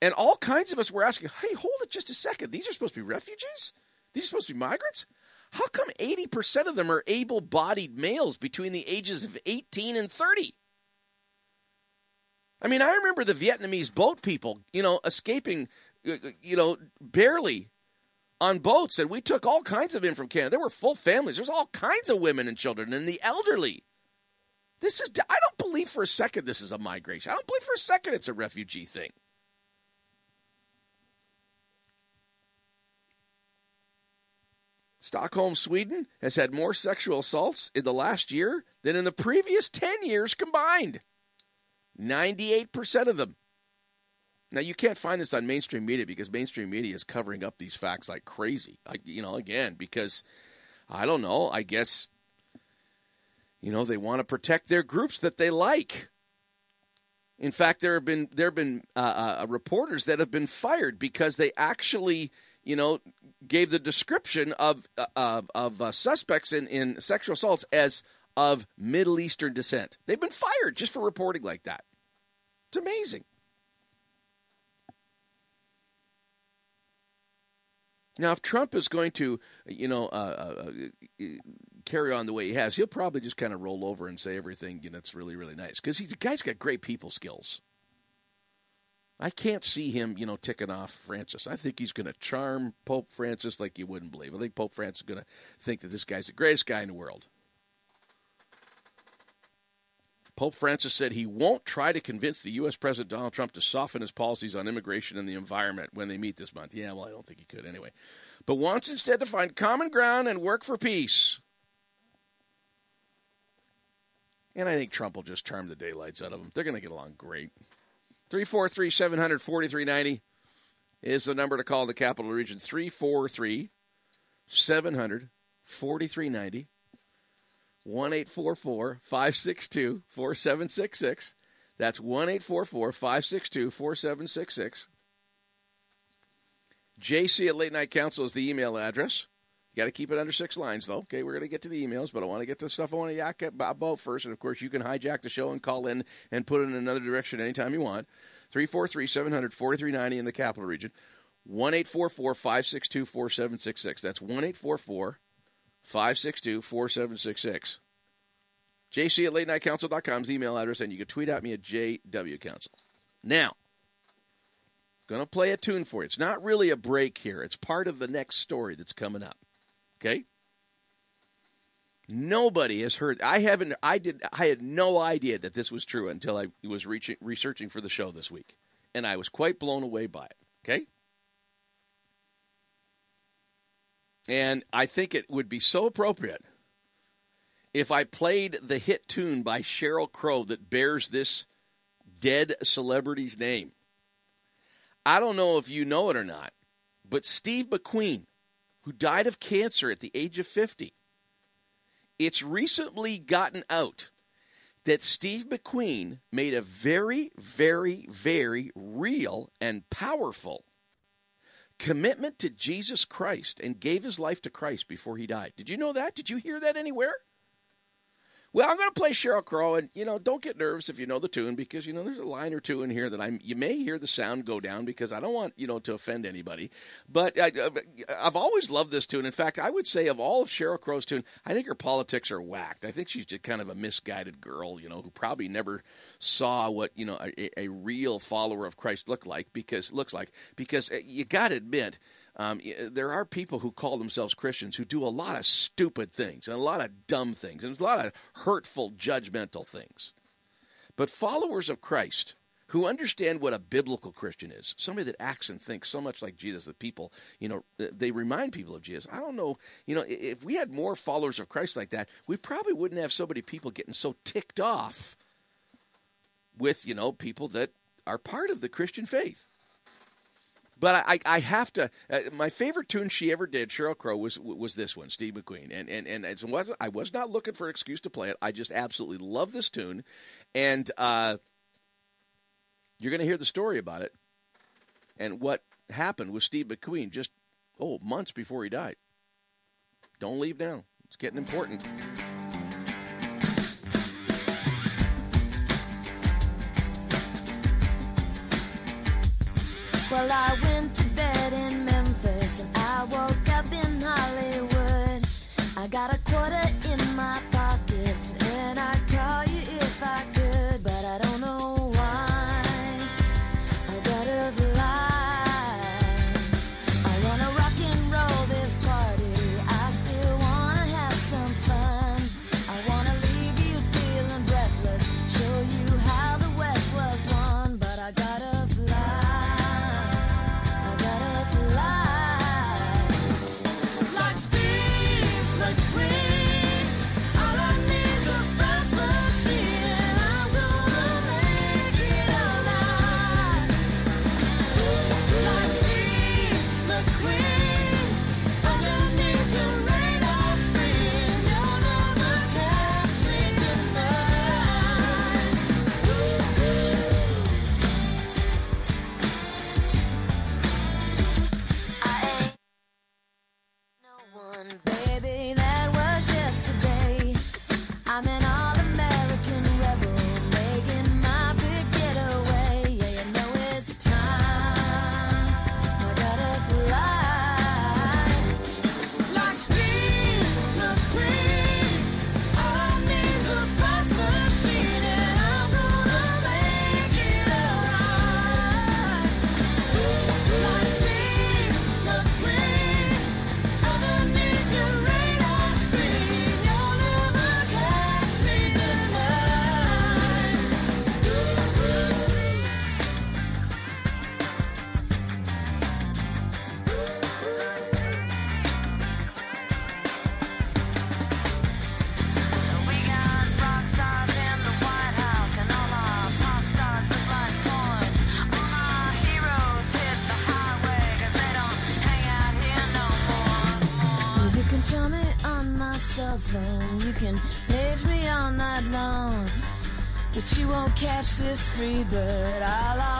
And all kinds of us were asking, hey, hold it just a second. These are supposed to be refugees? These are supposed to be migrants? How come 80% of them are able bodied males between the ages of 18 and 30? I mean, I remember the Vietnamese boat people, you know, escaping, uh, uh, you know, barely on boats, and we took all kinds of in from Canada. There were full families. There's all kinds of women and children and the elderly. This is, I don't believe for a second this is a migration. I don't believe for a second it's a refugee thing. Stockholm, Sweden has had more sexual assaults in the last year than in the previous 10 years combined. 98% of them. Now you can't find this on mainstream media because mainstream media is covering up these facts like crazy. I, you know, again because I don't know. I guess you know they want to protect their groups that they like. In fact, there have been there have been uh, uh, reporters that have been fired because they actually you know gave the description of uh, of, of uh, suspects in, in sexual assaults as of Middle Eastern descent. They've been fired just for reporting like that. It's amazing. Now, if Trump is going to, you know, uh, uh, uh carry on the way he has, he'll probably just kind of roll over and say everything you know, that's really, really nice because the guy's got great people skills. I can't see him, you know, ticking off Francis. I think he's going to charm Pope Francis like you wouldn't believe. I think Pope Francis is going to think that this guy's the greatest guy in the world. Pope Francis said he won't try to convince the U.S. President Donald Trump to soften his policies on immigration and the environment when they meet this month. Yeah, well, I don't think he could anyway. But wants instead to find common ground and work for peace. And I think Trump will just charm the daylights out of them. They're going to get along great. 343 700 4390 is the number to call the capital region. 343 700 4390. 1 844 562 4766. That's 1 844 562 4766. JC at Late Night Council is the email address. You got to keep it under six lines, though. Okay, we're going to get to the emails, but I want to get to the stuff I want to yak about first. And of course, you can hijack the show and call in and put it in another direction anytime you want. 343 700 4390 in the capital region. 1 844 562 4766. That's 1 844 562 4766. JC at late night council.com is email address, and you can tweet at me at JWCouncil. Now, going to play a tune for you. It's not really a break here, it's part of the next story that's coming up. Okay? Nobody has heard. I haven't. I did. I had no idea that this was true until I was reaching, researching for the show this week, and I was quite blown away by it. Okay, And I think it would be so appropriate if I played the hit tune by Sheryl Crow that bears this dead celebrity's name. I don't know if you know it or not, but Steve McQueen, who died of cancer at the age of 50, it's recently gotten out that Steve McQueen made a very, very, very real and powerful commitment to Jesus Christ and gave his life to Christ before he died. Did you know that? Did you hear that anywhere? Well, I'm going to play Sheryl Crow, and you know, don't get nervous if you know the tune because you know there's a line or two in here that I'm. You may hear the sound go down because I don't want you know to offend anybody. But I, I've always loved this tune. In fact, I would say of all of Sheryl Crow's tune, I think her politics are whacked. I think she's just kind of a misguided girl, you know, who probably never saw what you know a, a real follower of Christ look like because looks like because uh, you got to admit um, there are people who call themselves Christians who do a lot of stupid things and a lot of dumb things and a lot of hurtful, judgmental things. But followers of Christ who understand what a biblical Christian is, somebody that acts and thinks so much like Jesus that people, you know, they remind people of Jesus. I don't know, you know, if we had more followers of Christ like that, we probably wouldn't have so many people getting so ticked off with, you know, people that are part of the Christian faith. But I, I have to. Uh, my favorite tune she ever did, Sheryl Crow, was was this one, Steve McQueen, and and and it was I was not looking for an excuse to play it. I just absolutely love this tune, and uh, you're going to hear the story about it and what happened with Steve McQueen just oh months before he died. Don't leave now; it's getting important. Well, I went got a quarter in my this free but I'll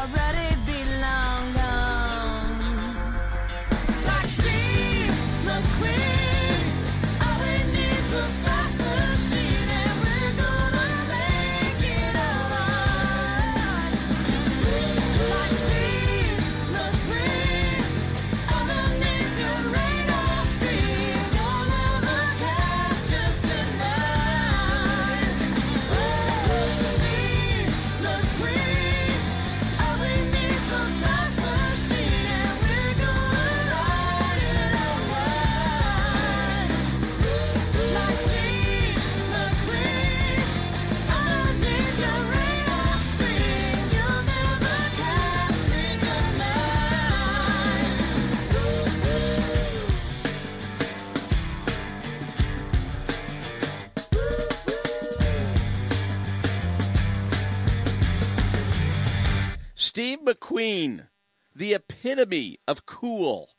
epitome of cool.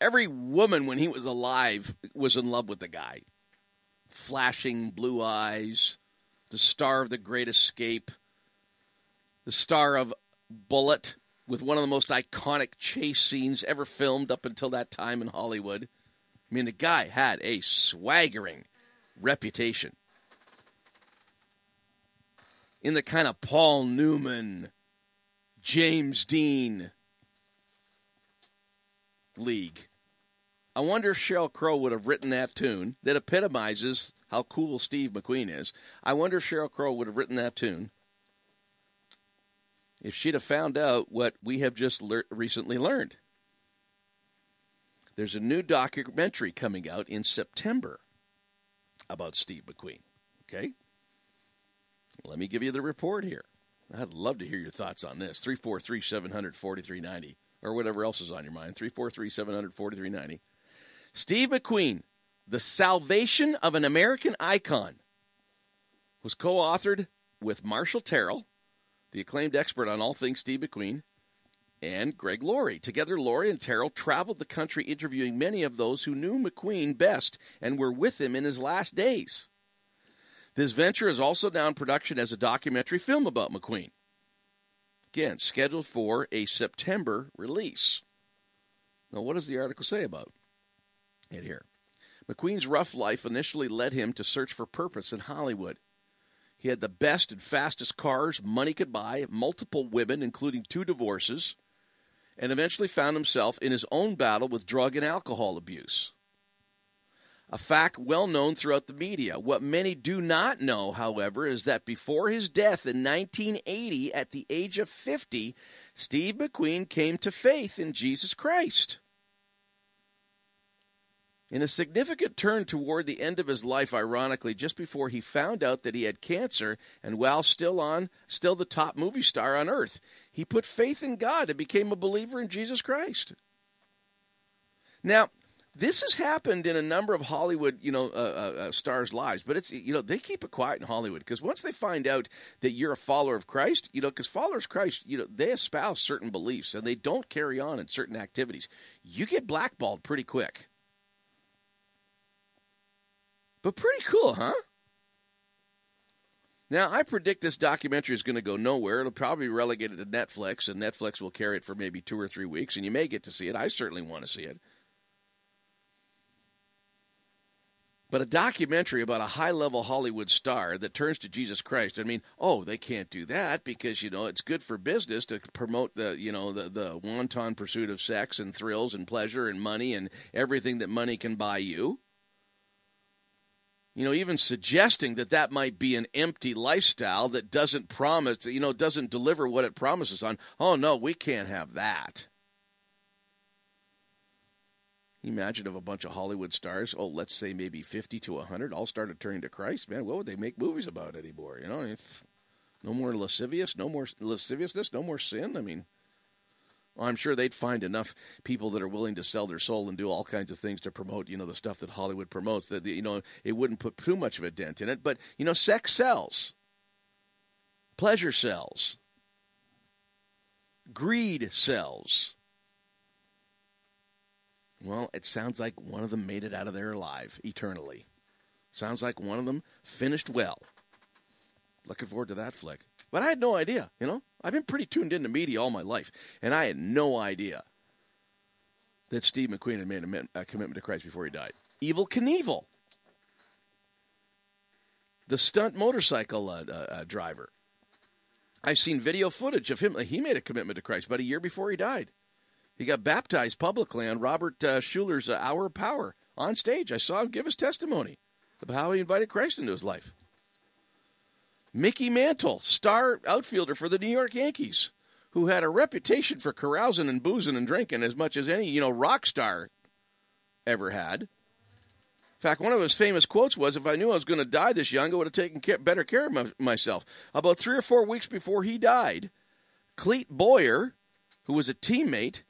Every woman, when he was alive, was in love with the guy. Flashing blue eyes, the star of The Great Escape, the star of Bullitt, with one of the most iconic chase scenes ever filmed up until that time in Hollywood. I mean, the guy had a swaggering reputation. In the kind of Paul Newman, James Dean league. I wonder if Sheryl Crow would have written that tune that epitomizes how cool Steve McQueen is. I wonder if Sheryl Crow would have written that tune if she'd have found out what we have just le- recently learned. There's a new documentary coming out in September about Steve McQueen. Okay? Let me give you the report here. I'd love to hear your thoughts on this. 343 700 4390 or whatever else is on your mind. 343 700 4390. Steve McQueen, The Salvation of an American Icon, was co authored with Marshall Terrill, the acclaimed expert on all things Steve McQueen, and Greg Laurie. Together, Laurie and Terrill traveled the country interviewing many of those who knew McQueen best and were with him in his last days. This venture is also now in production as a documentary film about McQueen. Again, scheduled for a September release. Now, what does the article say about it here? McQueen's rough life initially led him to search for purpose in Hollywood. He had the best and fastest cars money could buy, multiple women, including two divorces, and eventually found himself in his own battle with drug and alcohol abuse a fact well known throughout the media. What many do not know, however, is that before his death in 1980, at the age of 50, Steve McQueen came to faith in Jesus Christ. In a significant turn toward the end of his life, ironically, just before he found out that he had cancer, and while still on, still the top movie star on earth, he put faith in God and became a believer in Jesus Christ. Now, this has happened in a number of Hollywood, you know, uh, uh, uh, stars' lives, but it's you know they keep it quiet in Hollywood because once they find out that you're a follower of Christ, you know, because followers of Christ, you know, they espouse certain beliefs and they don't carry on in certain activities. You get blackballed pretty quick. But pretty cool, huh? Now, I predict this documentary is going to go nowhere. It'll probably be relegated to Netflix, and Netflix will carry it for maybe two or three weeks, and you may get to see it. I certainly want to see it. But a documentary about a high level Hollywood star that turns to Jesus Christ, I mean, oh, they can't do that because, you know, it's good for business to promote the, you know, the, the wanton pursuit of sex and thrills and pleasure and money and everything that money can buy you. You know, even suggesting that that might be an empty lifestyle that doesn't promise, you know, doesn't deliver what it promises on. Oh, no, we can't have that imagine if a bunch of Hollywood stars, oh, let's say maybe 50 to 100, all started turning to Christ, man, what would they make movies about anymore? You know, if no more lascivious, no more lasciviousness, no more sin. I mean, I'm sure they'd find enough people that are willing to sell their soul and do all kinds of things to promote, you know, the stuff that Hollywood promotes. That you know, it wouldn't put too much of a dent in it. But you know, sex sells, pleasure sells, greed sells. Well, it sounds like one of them made it out of there alive eternally. Sounds like one of them finished well. Looking forward to that flick. But I had no idea, you know? I've been pretty tuned into media all my life, and I had no idea that Steve McQueen had made a, commitment to Christ before he died. Evel Knievel, the stunt motorcycle uh, uh, uh, driver. I've seen video footage of him. He made a commitment to Christ about a year before he died. He got baptized publicly on Robert uh, Schuller's uh, Hour of Power on stage. I saw him give his testimony about how he invited Christ into his life. Mickey Mantle, star outfielder for the New York Yankees, who had a reputation for carousing and boozing and drinking as much as any, you know, rock star ever had. In fact, one of his famous quotes was, If I knew I was going to die this young, I would have taken care, better care of my, myself. About three or four weeks before he died, Clete Boyer, who was a teammate,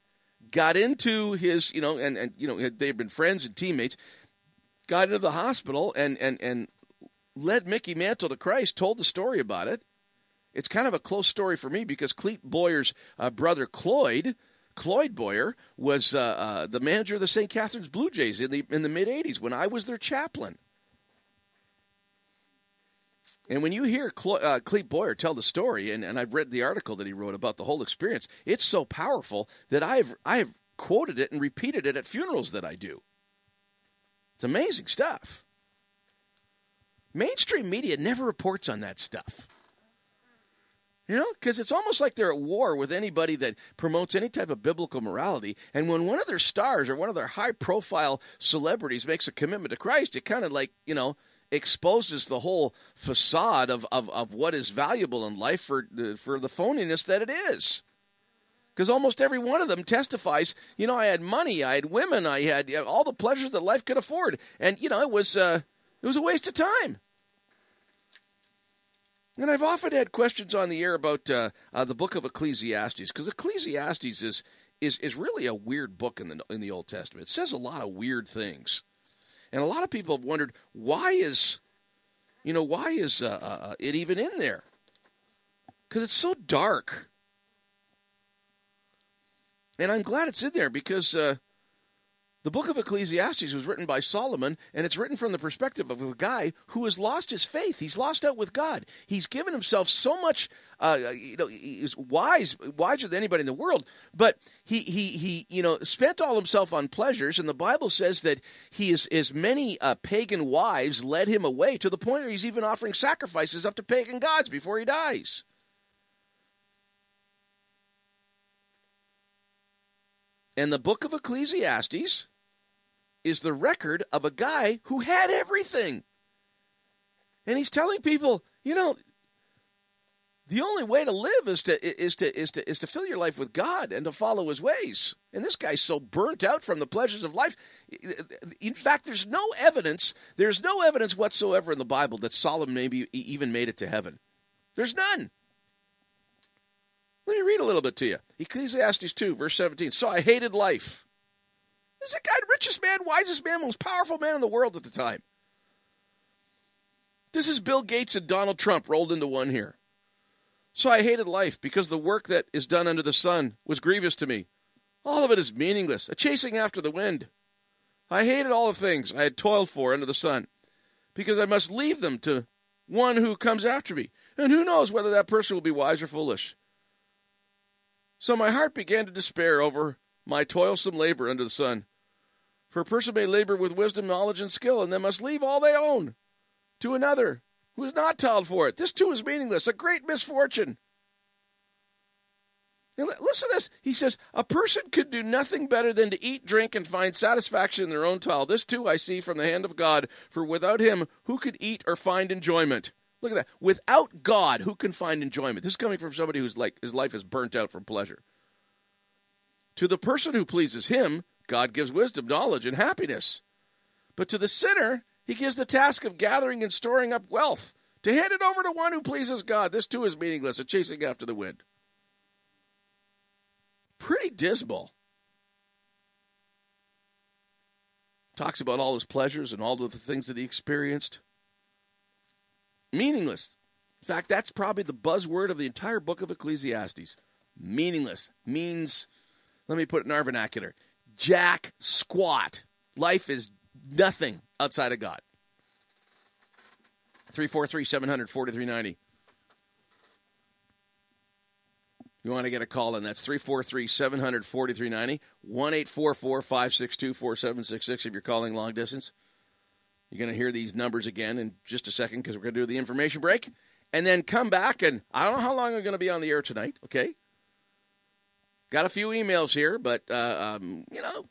got into his, you know, and, and you know, they've been friends and teammates, got into the hospital and, and, and led Mickey Mantle to Christ, told the story about it. It's kind of a close story for me because Clete Boyer's uh, brother, Cloyd, Cloyd Boyer, was uh, uh, the manager of the St. Catharines Blue Jays in the, in the mid 80s when I was their chaplain. And when you hear Cl- uh, Clete Boyer tell the story, and, and I've read the article that he wrote about the whole experience, it's so powerful that I've I've quoted it and repeated it at funerals that I do. It's amazing stuff. Mainstream media never reports on that stuff. You know, because it's almost like they're at war with anybody that promotes any type of biblical morality. And when one of their stars or one of their high profile celebrities makes a commitment to Christ, it kind of like, you know, exposes the whole facade of, of, of what is valuable in life for, for the phoniness that it is. Because almost every one of them testifies, you know, I had money, I had women, I had all the pleasures that life could afford. And, you know, it was, uh, it was a waste of time. And I've often had questions on the air about uh, uh, the book of Ecclesiastes because Ecclesiastes is is is really a weird book in the in the Old Testament. It says a lot of weird things, and a lot of people have wondered why is, you know, why is uh, uh it even in there? Because it's so dark. And I'm glad it's in there because uh, the book of Ecclesiastes was written by Solomon, and it's written from the perspective of a guy who has lost his faith. He's lost out with God. He's given himself so much, uh, you know, he's wise, wiser than anybody in the world, but he, he, he, you know, spent all himself on pleasures, and the Bible says that he is, as many uh, pagan wives led him away to the point where he's even offering sacrifices up to pagan gods before he dies. And the book of Ecclesiastes is the record of a guy who had everything. And he's telling people, you know, the only way to live is to is to is to is to fill your life with God and to follow his ways. And this guy's so burnt out from the pleasures of life. In fact, there's no evidence, there's no evidence whatsoever in the Bible that Solomon maybe even made it to heaven. There's none. Let me read a little bit to you. Ecclesiastes 2, verse 17. So I hated life is the guy, richest man, wisest man, most powerful man in the world at the time. This is Bill Gates and Donald Trump rolled into one here. So I hated life because the work that is done under the sun was grievous to me. All of it is meaningless, a chasing after the wind. I hated all the things I had toiled for under the sun because I must leave them to one who comes after me. And who knows whether that person will be wise or foolish. So my heart began to despair over my toilsome labor under the sun. For a person may labor with wisdom, knowledge, and skill, and then must leave all they own to another who is not toiled for it. This too is meaningless, a great misfortune. Now, listen to this. He says, A person could do nothing better than to eat, drink, and find satisfaction in their own toil. This too I see from the hand of God, for without him, who could eat or find enjoyment? Look at that. Without God, who can find enjoyment? This is coming from somebody who's like his life is burnt out from pleasure. To the person who pleases him, God gives wisdom, knowledge, and happiness. But to the sinner, he gives the task of gathering and storing up wealth. To hand it over to one who pleases God, this too is meaningless, a chasing after the wind. Pretty dismal. Talks about all his pleasures and all of the things that he experienced. Meaningless. In fact, that's probably the buzzword of the entire book of Ecclesiastes. Meaningless means, let me put it in our vernacular, jack squat. Life is nothing outside of God. 343 700 4390. You want to get a call in? That's 343 700 4390. 1 844 562 4766 if you're calling long distance. You're going to hear these numbers again in just a second because we're going to do the information break. And then come back, and I don't know how long I'm going to be on the air tonight, okay? Got a few emails here, but uh, um, you know,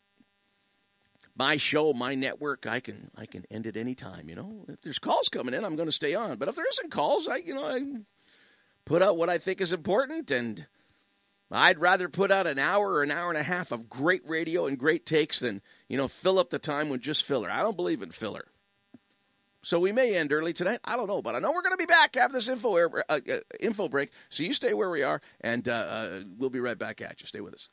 my show, my network, I can I can end at any time. You know, if there's calls coming in, I'm going to stay on. But if there isn't calls, I you know I put out what I think is important, and I'd rather put out an hour or an hour and a half of great radio and great takes than you know fill up the time with just filler. I don't believe in filler. So we may end early tonight. I don't know, but I know we're going to be back after this info air, uh, uh, info break. So you stay where we are, and uh, uh we'll be right back at you. Stay with us.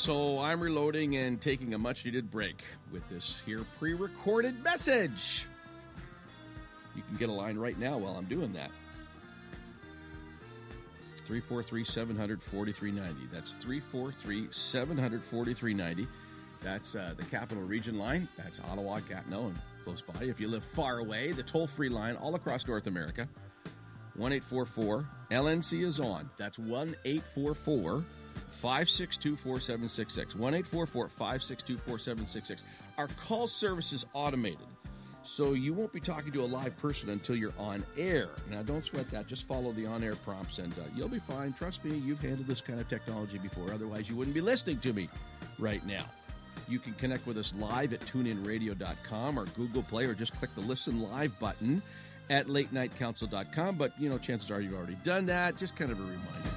So I'm reloading and taking a much needed break with this here pre recorded message. You can get a line right now while I'm doing that. 343 700 4390. That's 343 700 4390. That's uh, the Capital Region line. That's Ottawa, Gatineau, and close by. If you live far away, the toll free line all across North America. 1 844 LNC is on. That's 1 844 562 4766. 1 844 562 4766. Our call service is automated. So you won't be talking to a live person until you're on air. Now, don't sweat that. Just follow the on air prompts and uh, you'll be fine. Trust me, you've handled this kind of technology before. Otherwise, you wouldn't be listening to me right now. You can connect with us live at tuneinradio.com or Google Play or just click the listen live button at latenightcouncil.com. But, you know, chances are you've already done that. Just kind of a reminder.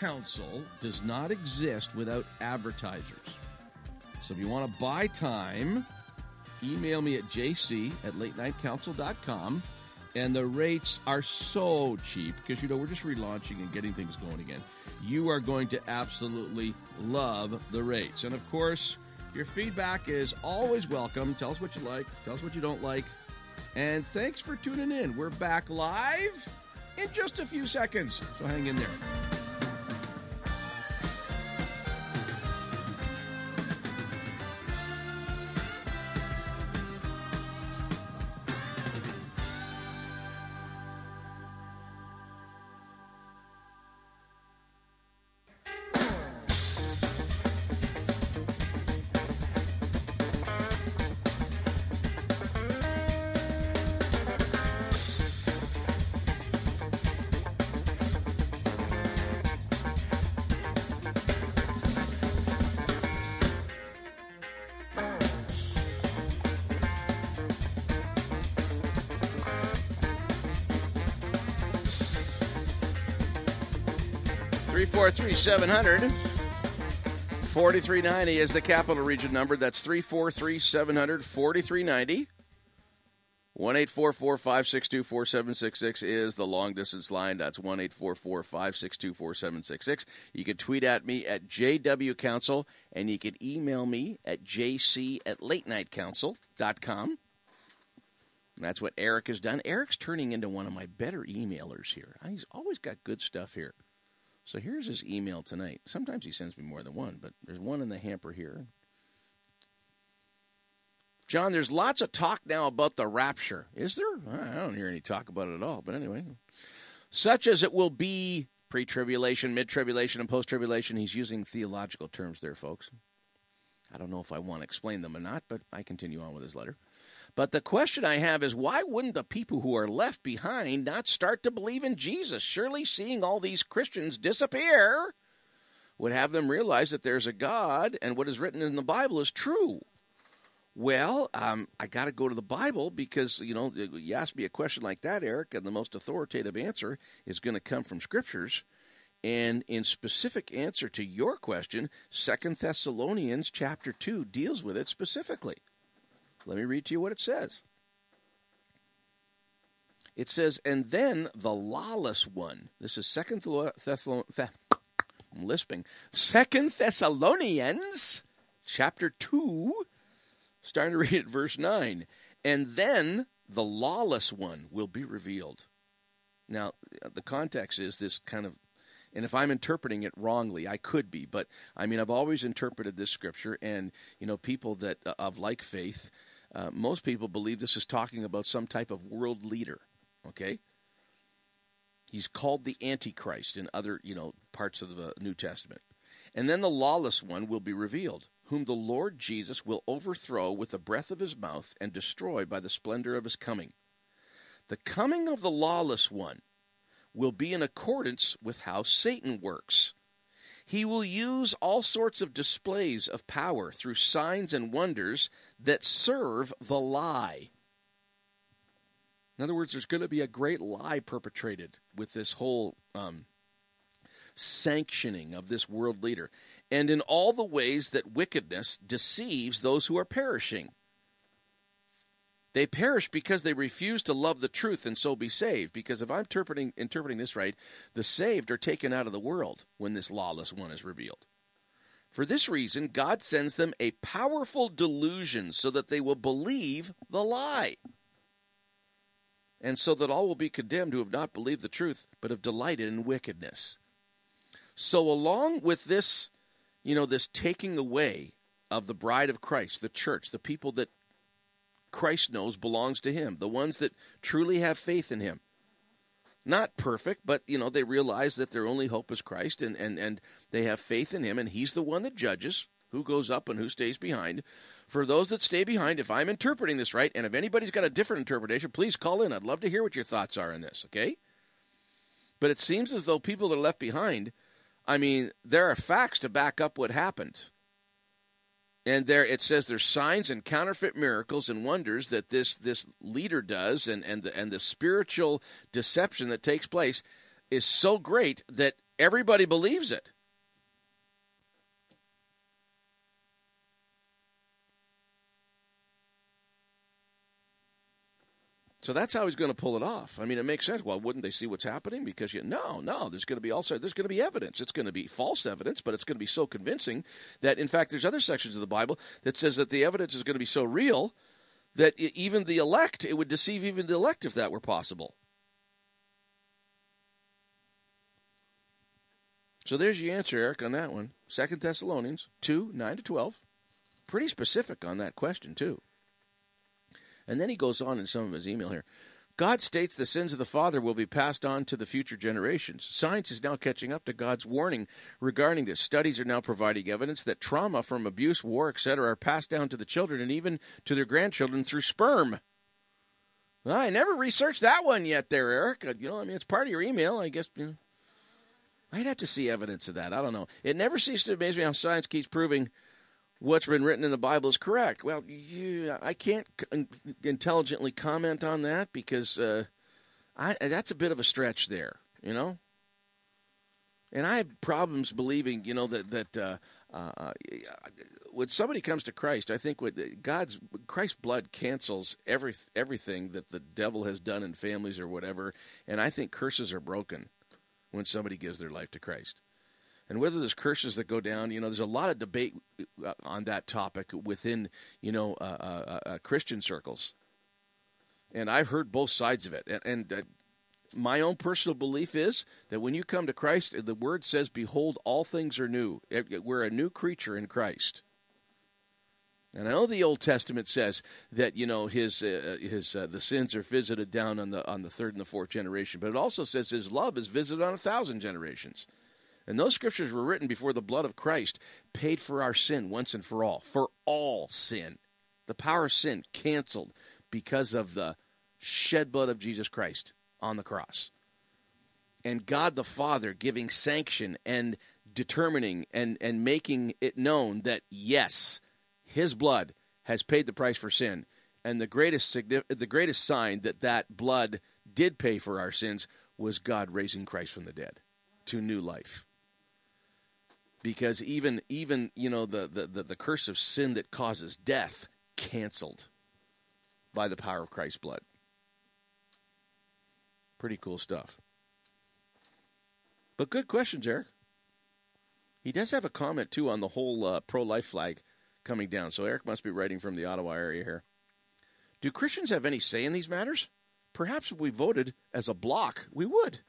Council does not exist without advertisers. So if you want to buy time, email me at jc at latenightcouncil.com. And the rates are so cheap because, you know, we're just relaunching and getting things going again. You are going to absolutely love the rates. And of course, your feedback is always welcome. Tell us what you like, tell us what you don't like. And thanks for tuning in. We're back live in just a few seconds. So hang in there. Three four three seven hundred. 4390 is the capital region number. That's 343 700 4390. 1 562 4766 is the long distance line. That's 1 562 4766. You can tweet at me at JW Council and you can email me at jc at latenightcouncil.com. And that's what Eric has done. Eric's turning into one of my better emailers here. He's always got good stuff here. So here's his email tonight. Sometimes he sends me more than one, but there's one in the hamper here. John, there's lots of talk now about the rapture. Is there? I don't hear any talk about it at all. But anyway, such as it will be pre tribulation, mid tribulation, and post tribulation. He's using theological terms there, folks. I don't know if I want to explain them or not, but I continue on with his letter. But the question I have is why wouldn't the people who are left behind not start to believe in Jesus? Surely seeing all these Christians disappear would have them realize that there's a God and what is written in the Bible is true. Well, um, I got to go to the Bible because, you know, you ask me a question like that, Eric, and the most authoritative answer is going to come from scriptures. And in specific answer to your question, Second Thessalonians chapter 2 deals with it specifically. Let me read to you what it says. It says, and then the lawless one. This is Second Thessalonians. I'm lisping. Second Thessalonians, chapter two, starting to read at verse nine. And then the lawless one will be revealed. Now, the context is this kind of and if I'm interpreting it wrongly, I could be, but I mean, I've always interpreted this scripture, and you know, people that uh, of like faith, uh, most people believe this is talking about some type of world leader. Okay, he's called the Antichrist in other you know parts of the New Testament, and then the lawless one will be revealed, whom the Lord Jesus will overthrow with the breath of his mouth and destroy by the splendor of his coming. The coming of the lawless one will be in accordance with how Satan works. He will use all sorts of displays of power through signs and wonders that serve the lie. In other words, there's going to be a great lie perpetrated with this whole um, sanctioning of this world leader, and in all the ways that wickedness deceives those who are perishing. They perish because they refuse to love the truth and so be saved. Because if I'm interpreting interpreting this right, the saved are taken out of the world when this lawless one is revealed. For this reason, God sends them a powerful delusion so that they will believe the lie. And so that all will be condemned who have not believed the truth, but have delighted in wickedness. So, along with this, you know, this taking away of the bride of Christ, the church, the people that Christ knows belongs to him, the ones that truly have faith in him. Not perfect, but you know, they realize that their only hope is Christ and, and, and they have faith in him and he's the one that judges who goes up and who stays behind. For those that stay behind, if I'm interpreting this right, and if anybody's got a different interpretation, please call in. I'd love to hear what your thoughts are on this, okay? But it seems as though people that are left behind, I mean, there are facts to back up what happened and there it says there's signs and counterfeit miracles and wonders that this this leader does and and the, and the spiritual deception that takes place is so great that everybody believes it So that's how he's going to pull it off. I mean, it makes sense. Well, wouldn't they see what's happening? Because you no, no, there's going to be also there's going to be evidence. It's going to be false evidence, but it's going to be so convincing that, in fact, there's other sections of the Bible that says that the evidence is going to be so real that even the elect, it would deceive even the elect if that were possible. So there's your answer, Eric, on that one. Second Thessalonians two nine to twelve, pretty specific on that question too. And then he goes on in some of his email here. God states the sins of the father will be passed on to the future generations. Science is now catching up to God's warning regarding this. Studies are now providing evidence that trauma from abuse, war, etc., are passed down to the children and even to their grandchildren through sperm. I never researched that one yet, there, Eric. Uh, you know, I mean, it's part of your email. I guess you know, I'd have to see evidence of that. I don't know. It never ceases to amaze me how science keeps proving what's been written in the Bible is correct. Well, you, I can't intelligently comment on that because uh, I, that's a bit of a stretch there, you know. And I have problems believing, you know, that that uh, uh, when somebody comes to Christ, I think what God's Christ's blood cancels every everything that the devil has done in families or whatever, and I think curses are broken when somebody gives their life to Christ and whether there's curses that go down. You know, there's a lot of debate uh, on that topic within you know uh, uh, uh, Christian circles, and I've heard both sides of it. And, and uh, my own personal belief is that when you come to Christ, the Word says, "Behold, all things are new." We're a new creature in Christ. And I know the Old Testament says that you know his uh, his uh, the sins are visited down on the on the third and the fourth generation, but it also says his love is visited on a thousand generations. And those scriptures were written before the blood of Christ paid for our sin once and for all, for all sin. The power of sin canceled because of the shed blood of Jesus Christ on the cross. And God the Father giving sanction and determining and, and making it known that, yes, his blood has paid the price for sin. And the greatest, the greatest sign that that blood did pay for our sins was God raising Christ from the dead to new life because even even you know the, the, the, the curse of sin that causes death canceled by the power of Christ's blood. Pretty cool stuff. But good questions, Eric. He does have a comment too on the whole uh, pro-life flag coming down. So Eric must be writing from the Ottawa area here. Do Christians have any say in these matters? Perhaps if we voted as a block, we would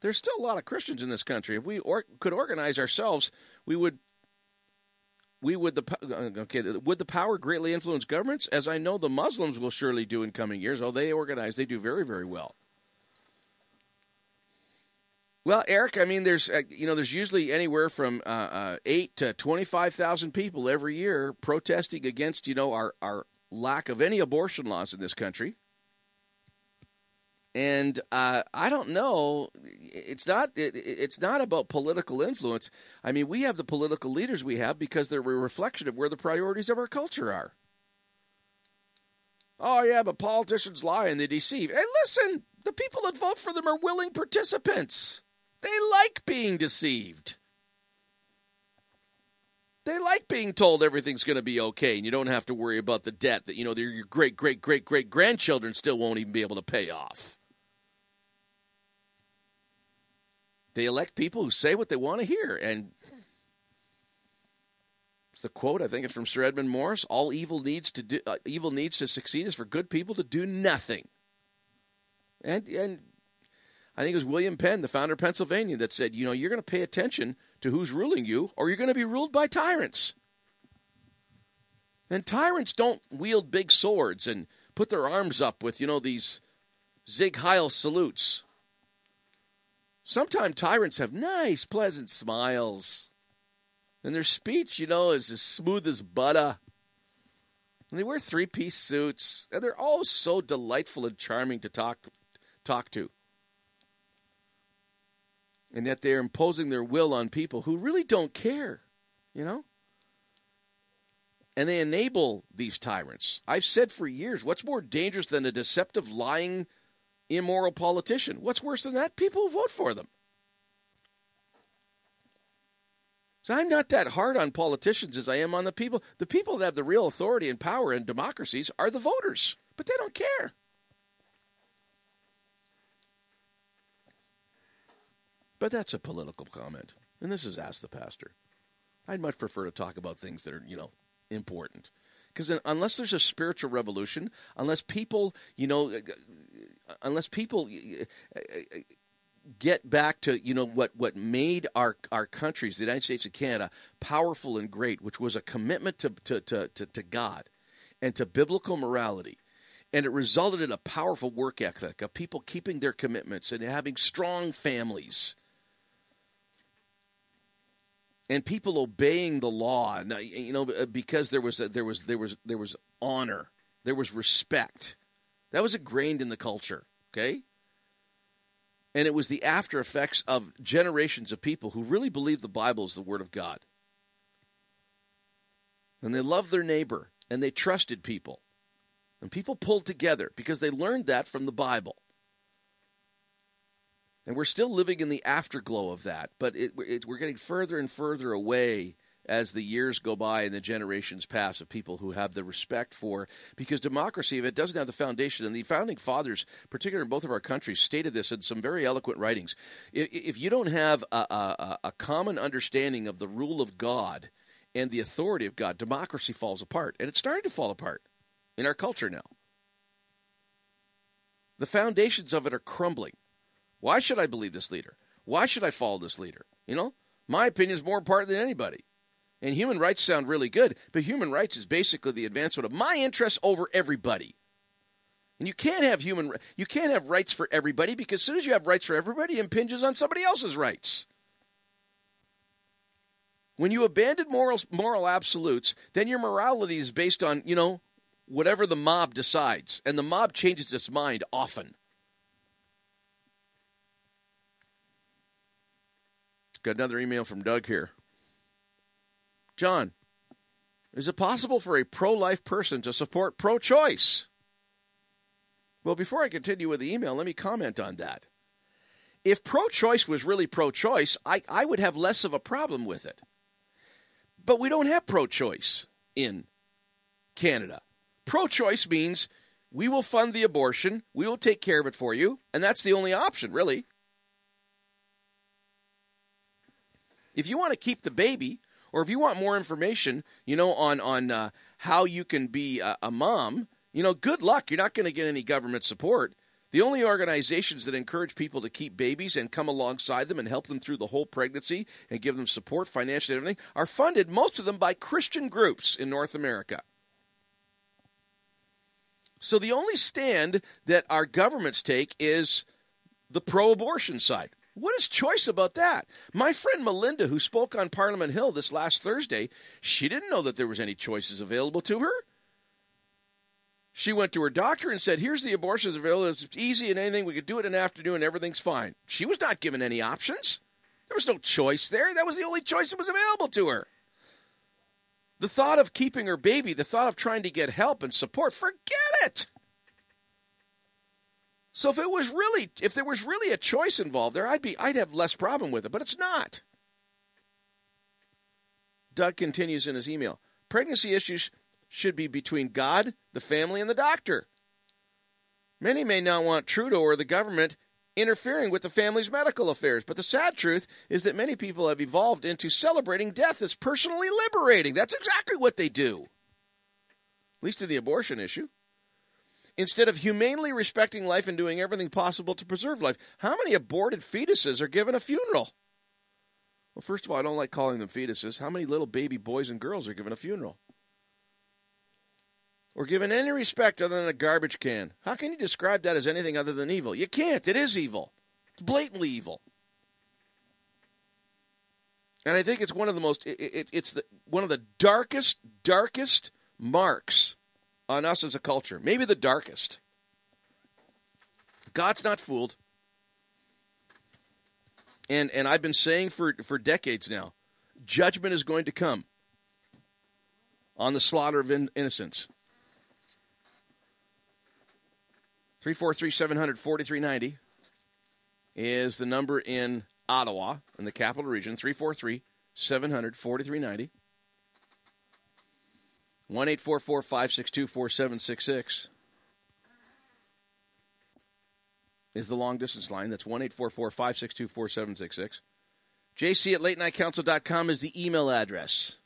there's still a lot of Christians in this country. If we or, could organize ourselves, we would. We would the uh, okay would the power greatly influence governments, as I know the Muslims will surely do in coming years. Oh, they organize, they do very very well. Well, Eric, I mean, there's uh, you know there's usually anywhere from uh, uh, eight to twenty five thousand people every year protesting against you know our our lack of any abortion laws in this country. And uh, I don't know. It's not. It, it's not about political influence. I mean, we have the political leaders we have because they're a reflection of where the priorities of our culture are. Oh yeah, but politicians lie and they deceive. Hey, listen, the people that vote for them are willing participants. They like being deceived. They like being told everything's going to be okay and you don't have to worry about the debt that you know your great great great great grandchildren still won't even be able to pay off. They elect people who say what they want to hear and it's the quote I think it's from Sir Edmund Morris, all evil needs to do uh, evil needs to succeed is for good people to do nothing. And and I think it was William Penn, the founder of Pennsylvania, that said, you know, you're going to pay attention to who's ruling you, or you're going to be ruled by tyrants. And tyrants don't wield big swords and put their arms up with, you know, these Sieg Heil salutes. Sometimes tyrants have nice, pleasant smiles. And their speech, you know, is as smooth as butter. And they wear three piece suits. And they're all so delightful and charming to talk talk to and yet they're imposing their will on people who really don't care, you know? And they enable these tyrants. I've said for years what's more dangerous than a deceptive, lying, immoral politician? What's worse than that? People vote for them. So I'm not that hard on politicians as I am on the people. The people that have the real authority and power in democracies are the voters, but they don't care. But that's a political comment. And this is Ask the Pastor. I'd much prefer to talk about things that are, you know, important. Because unless there's a spiritual revolution, unless people, you know, uh, unless people uh, get back to, you know, what, what made our, our countries, the United States and Canada, powerful and great, which was a commitment to, to, to, to, to God and to biblical morality and it resulted in a powerful work ethic of people keeping their commitments and having strong families and people obeying the law. You know, uh, because there was a, there was there was there was honor, there was respect. That was ingrained in the culture. Okay. And it was the after effects of generations of people who really believed the Bible is the Word of God. And they loved their neighbor and they trusted people. And people pulled together because they learned that from the Bible. And we're still living in the afterglow of that, but it, it, we're getting further and further away as the years go by and the generations pass of people who have the respect for because democracy if it doesn't have the foundation and the founding fathers particularly in both of our countries stated this in some very eloquent writings if, if you don't have a, a, a, common understanding of the rule of god and the authority of god democracy falls apart. And it's starting to fall apart in our culture now. The foundations of it are crumbling why should I believe this leader? Why should I follow this leader? You know, my opinion is more important than anybody. And human rights sound really good, but human rights is basically the advancement of my interests over everybody. And you can't have human you can't have rights for everybody because as soon as you have rights for everybody, it impinges on somebody else's rights. When you abandon moral moral absolutes, then your morality is based on, you know, whatever the mob decides. And the mob changes its mind often. Got another email from Doug here. John, is it possible for a pro life person to support pro choice? Well, before I continue with the email, let me comment on that. If pro choice was really pro choice, I, I would have less of a problem with it. But we don't have pro choice in Canada. Pro choice means we will fund the abortion, we will take care of it for you, and that's the only option, really. If you want to keep the baby, or if you want more information, you know, on on uh, how you can be a, a mom, you know, good luck. You're not going to get any government support. The only organizations that encourage people to keep babies and come alongside them and help them through the whole pregnancy and give them support financially and everything are funded, most of them by Christian groups in North America. So the only stand that our governments take is the pro abortion side. What is choice about that? My friend Melinda, who spoke on Parliament Hill this last Thursday, she didn't know that there was any choices available to her. She went to her doctor and said, Here's the abortion available. It's easy and anything. We could do it in the afternoon. Everything's fine. She was not given any options. There was no choice there. That was the only choice that was available to her. The thought of keeping her baby, the thought of trying to get help and support, forget it. So if it was really if there was really a choice involved there, I'd be I'd have less problem with it, but it's not. Doug continues in his email. Pregnancy issues should be between God, the family, and the doctor. Many may not want Trudeau or the government interfering with the family's medical affairs, but the sad truth is that many people have evolved into celebrating death as personally liberating. That's exactly what they do. At least in the abortion issue. Instead of humanely respecting life and doing everything possible to preserve life, how many aborted fetuses are given a funeral? Well, first of all, I don't like calling them fetuses. How many little baby boys and girls are given a funeral? Or given any respect other than a garbage can? How can you describe that as anything other than evil? You can't. It is evil. It's blatantly evil. And I think it's one of the most, it, it, it's the, one of the darkest, darkest marks on us as a culture. Maybe the darkest. God's not fooled. And and I've been saying for, for decades now, judgment is going to come on the slaughter of in, innocents. 343 700 4390 is the number in Ottawa, in the capital region. 343 700 4390. 1 562 4766 is the long distance line. That's 1 562 4766. JC at late night council.com is the email address.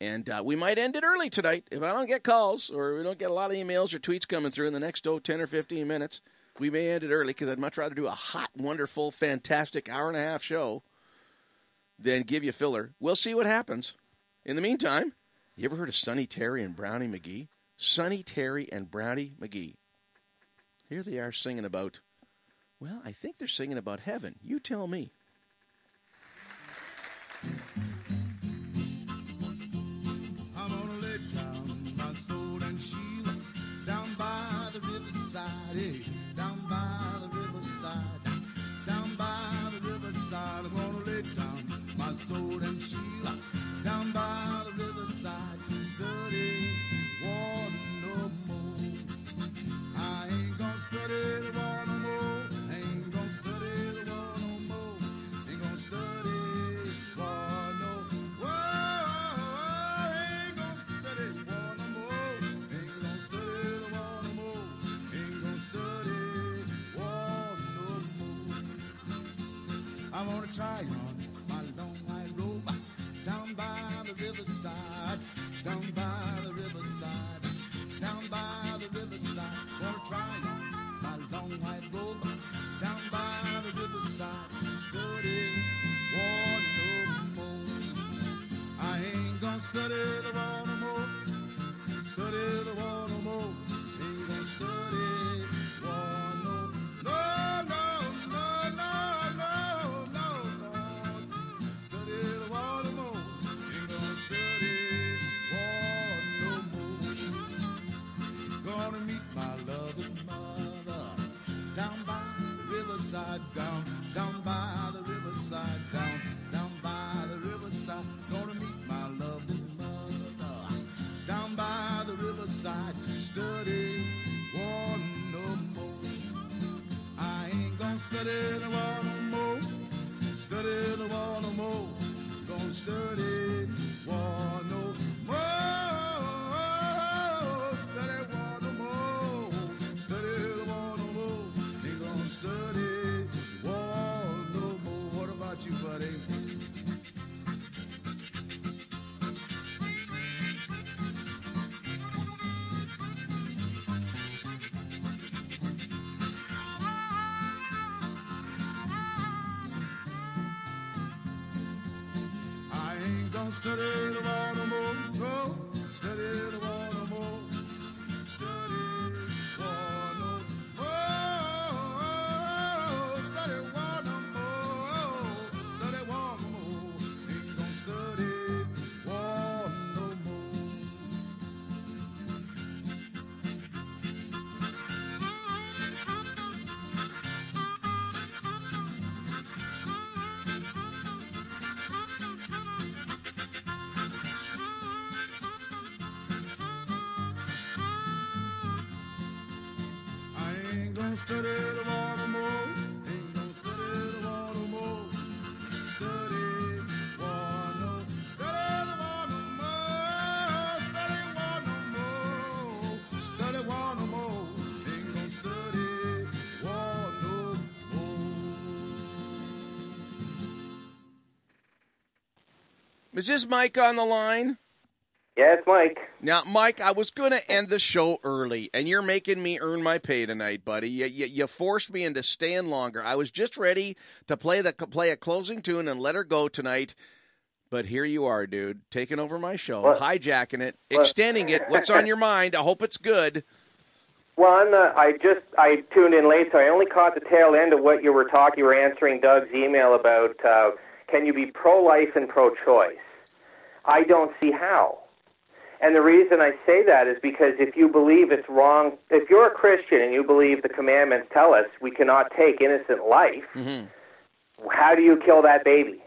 And uh, we might end it early tonight. If I don't get calls or we don't get a lot of emails or tweets coming through in the next oh, 10 or 15 minutes, we may end it early because I'd much rather do a hot, wonderful, fantastic hour and a half show than give you filler. We'll see what happens. In the meantime, you ever heard of Sonny Terry and Brownie McGhee? Sonny Terry and Brownie McGhee. Here they are singing about, well, I think they're singing about heaven. You tell me. I'm gonna down my soul and down by the riverside, hey, down by the riverside, down by the riverside. I'm gonna down my soul and riverside. Wanna try on my long white robe down by the riverside, study study the war no more. Study the war no more. Gonna study war no ain't gonna study the water more. Ain't gonna study the water more. Study water, study the water more. Study water more. Study water more. Ain't gonna study water Is this Mike on the line? Yeah, it's Mike. Now, Mike, I was going to end the show early, and you're making me earn my pay tonight, buddy. You, you, you forced me into staying longer. I was just ready to play the play a closing tune and let her go tonight, but here you are, dude, taking over my show, What? hijacking it, What? extending it. What's on your mind? I hope it's good. Well, I'm the, I just I tuned in late, so I only caught the tail end of what you were talking. You were answering Doug's email about uh, can you be pro-life and pro-choice? I don't see how. And the reason I say that is because if you believe it's wrong, if you're a Christian and you believe the commandments tell us we cannot take innocent life, mm-hmm. how do you kill that baby?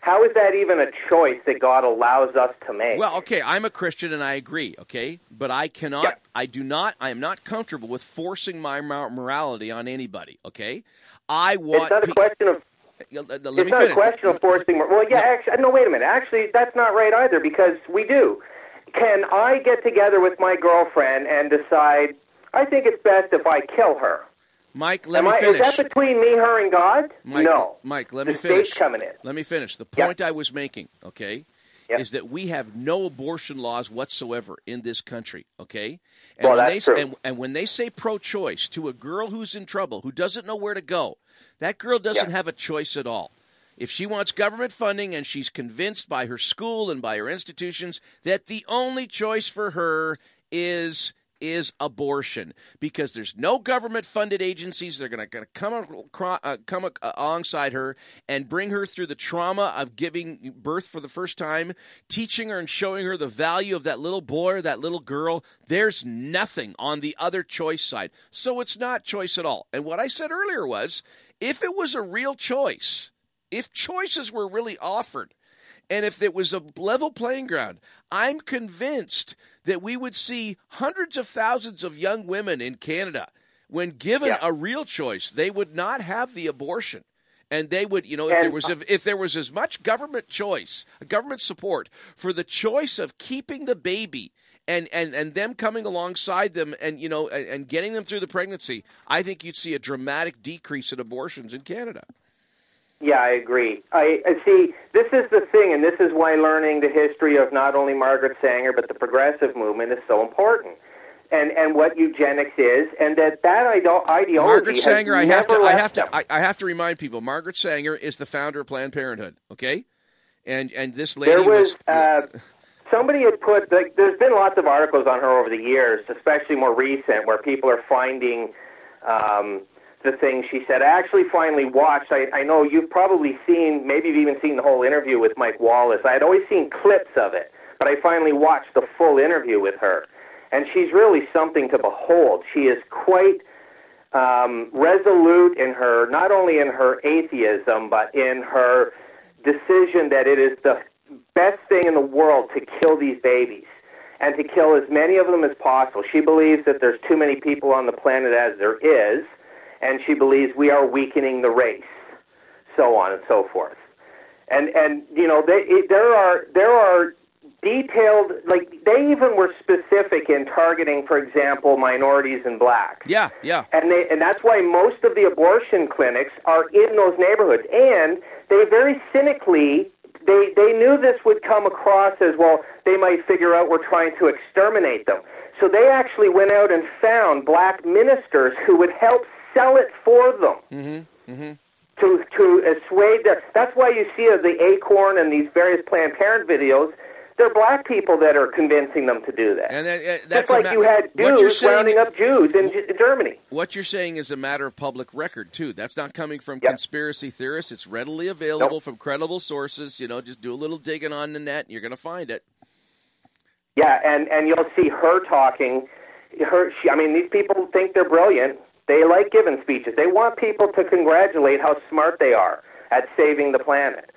How is that even a choice that God allows us to make? Well, okay, I'm a Christian and I agree, okay? But I cannot, I do not, I am not comfortable with forcing my mor- morality on anybody, okay? I want. it's not a question of let- it's not finish. a question of forcing. Well, yeah, actually, no. Wait a minute. Actually, that's not right either because we do. Can I get together with my girlfriend and decide? I think it's best if I kill her. Mike, let Am me I, finish. Is that between me, her, and God? Mike, no. Mike, let the me finish. state's coming in. Let me finish. The point I was making, okay, is that we have no abortion laws whatsoever in this country, okay? And Well, when that's they true. And, and when they say pro-choice to a girl who's in trouble, who doesn't know where to go, that girl doesn't Yeah. have a choice at all. If she wants government funding and she's convinced by her school and by her institutions that the only choice for her is is abortion. Because there's no government funded agencies that are going to come uh, come alongside her and bring her through the trauma of giving birth for the first time teaching her and showing her the value of that little boy or that little girl there's nothing on the other choice side. So it's not choice at all. And what i said earlier was if it was a real choice if choices were really offered and if it was a level playing ground, I'm convinced that we would see hundreds of thousands of young women in Canada, when given Yeah. a real choice, they would not have the abortion. And they would, you know, if there And- was if there was as much government choice, government support for the choice of keeping the baby and, and, and them coming alongside them and you know and, and getting them through the pregnancy, I think you'd see a dramatic decrease in abortions in Canada. Yeah, I agree. I, I see. This is the thing, and this is why learning the history of not only Margaret Sanger but the progressive movement is so important, and and what eugenics is, and that that ide- ideology. Margaret Sanger, I have to, I have to. I, I have to remind people. Margaret Sanger is the founder of Planned Parenthood. Okay, and and this lady There was uh, somebody had put like there's been lots of articles on her over the years, especially more recent, where people are finding um, the things she said. I actually finally watched. I, I know you've probably seen, maybe you've even seen the whole interview with Mike Wallace. I had always seen clips of it, but I finally watched the full interview with her, and she's really something to behold. She is quite um, resolute in her, not only in her atheism, but in her decision that it is the best thing in the world to kill these babies and to kill as many of them as possible. She believes that there's too many people on the planet as there is, and she believes we are weakening the race, so on and so forth. And and you know they, it, there are there are detailed like they even were specific in targeting, for example, minorities and blacks. Yeah, yeah. And they and that's why most of the abortion clinics are in those neighborhoods. And they very cynically they they knew this would come across as well. They might figure out we're trying to exterminate them. So they actually went out and found black ministers who would help sell it for them Mm-hmm. Mm-hmm. to to assuage their. That's why you see the Acorn and these various Planned Parent videos. They're black people that are convincing them to do that. And that, uh, that's a like ma- you had Jews saying- rounding up Jews in G- Germany. What you're saying is a matter of public record too. That's not coming from conspiracy theorists. It's readily available from credible sources. You know, just do a little digging on the net, and you're going to find it. Yeah, and and you'll see her talking. Her, she, I mean, these people think they're brilliant. They like giving speeches. They want people to congratulate how smart they are at saving the planet.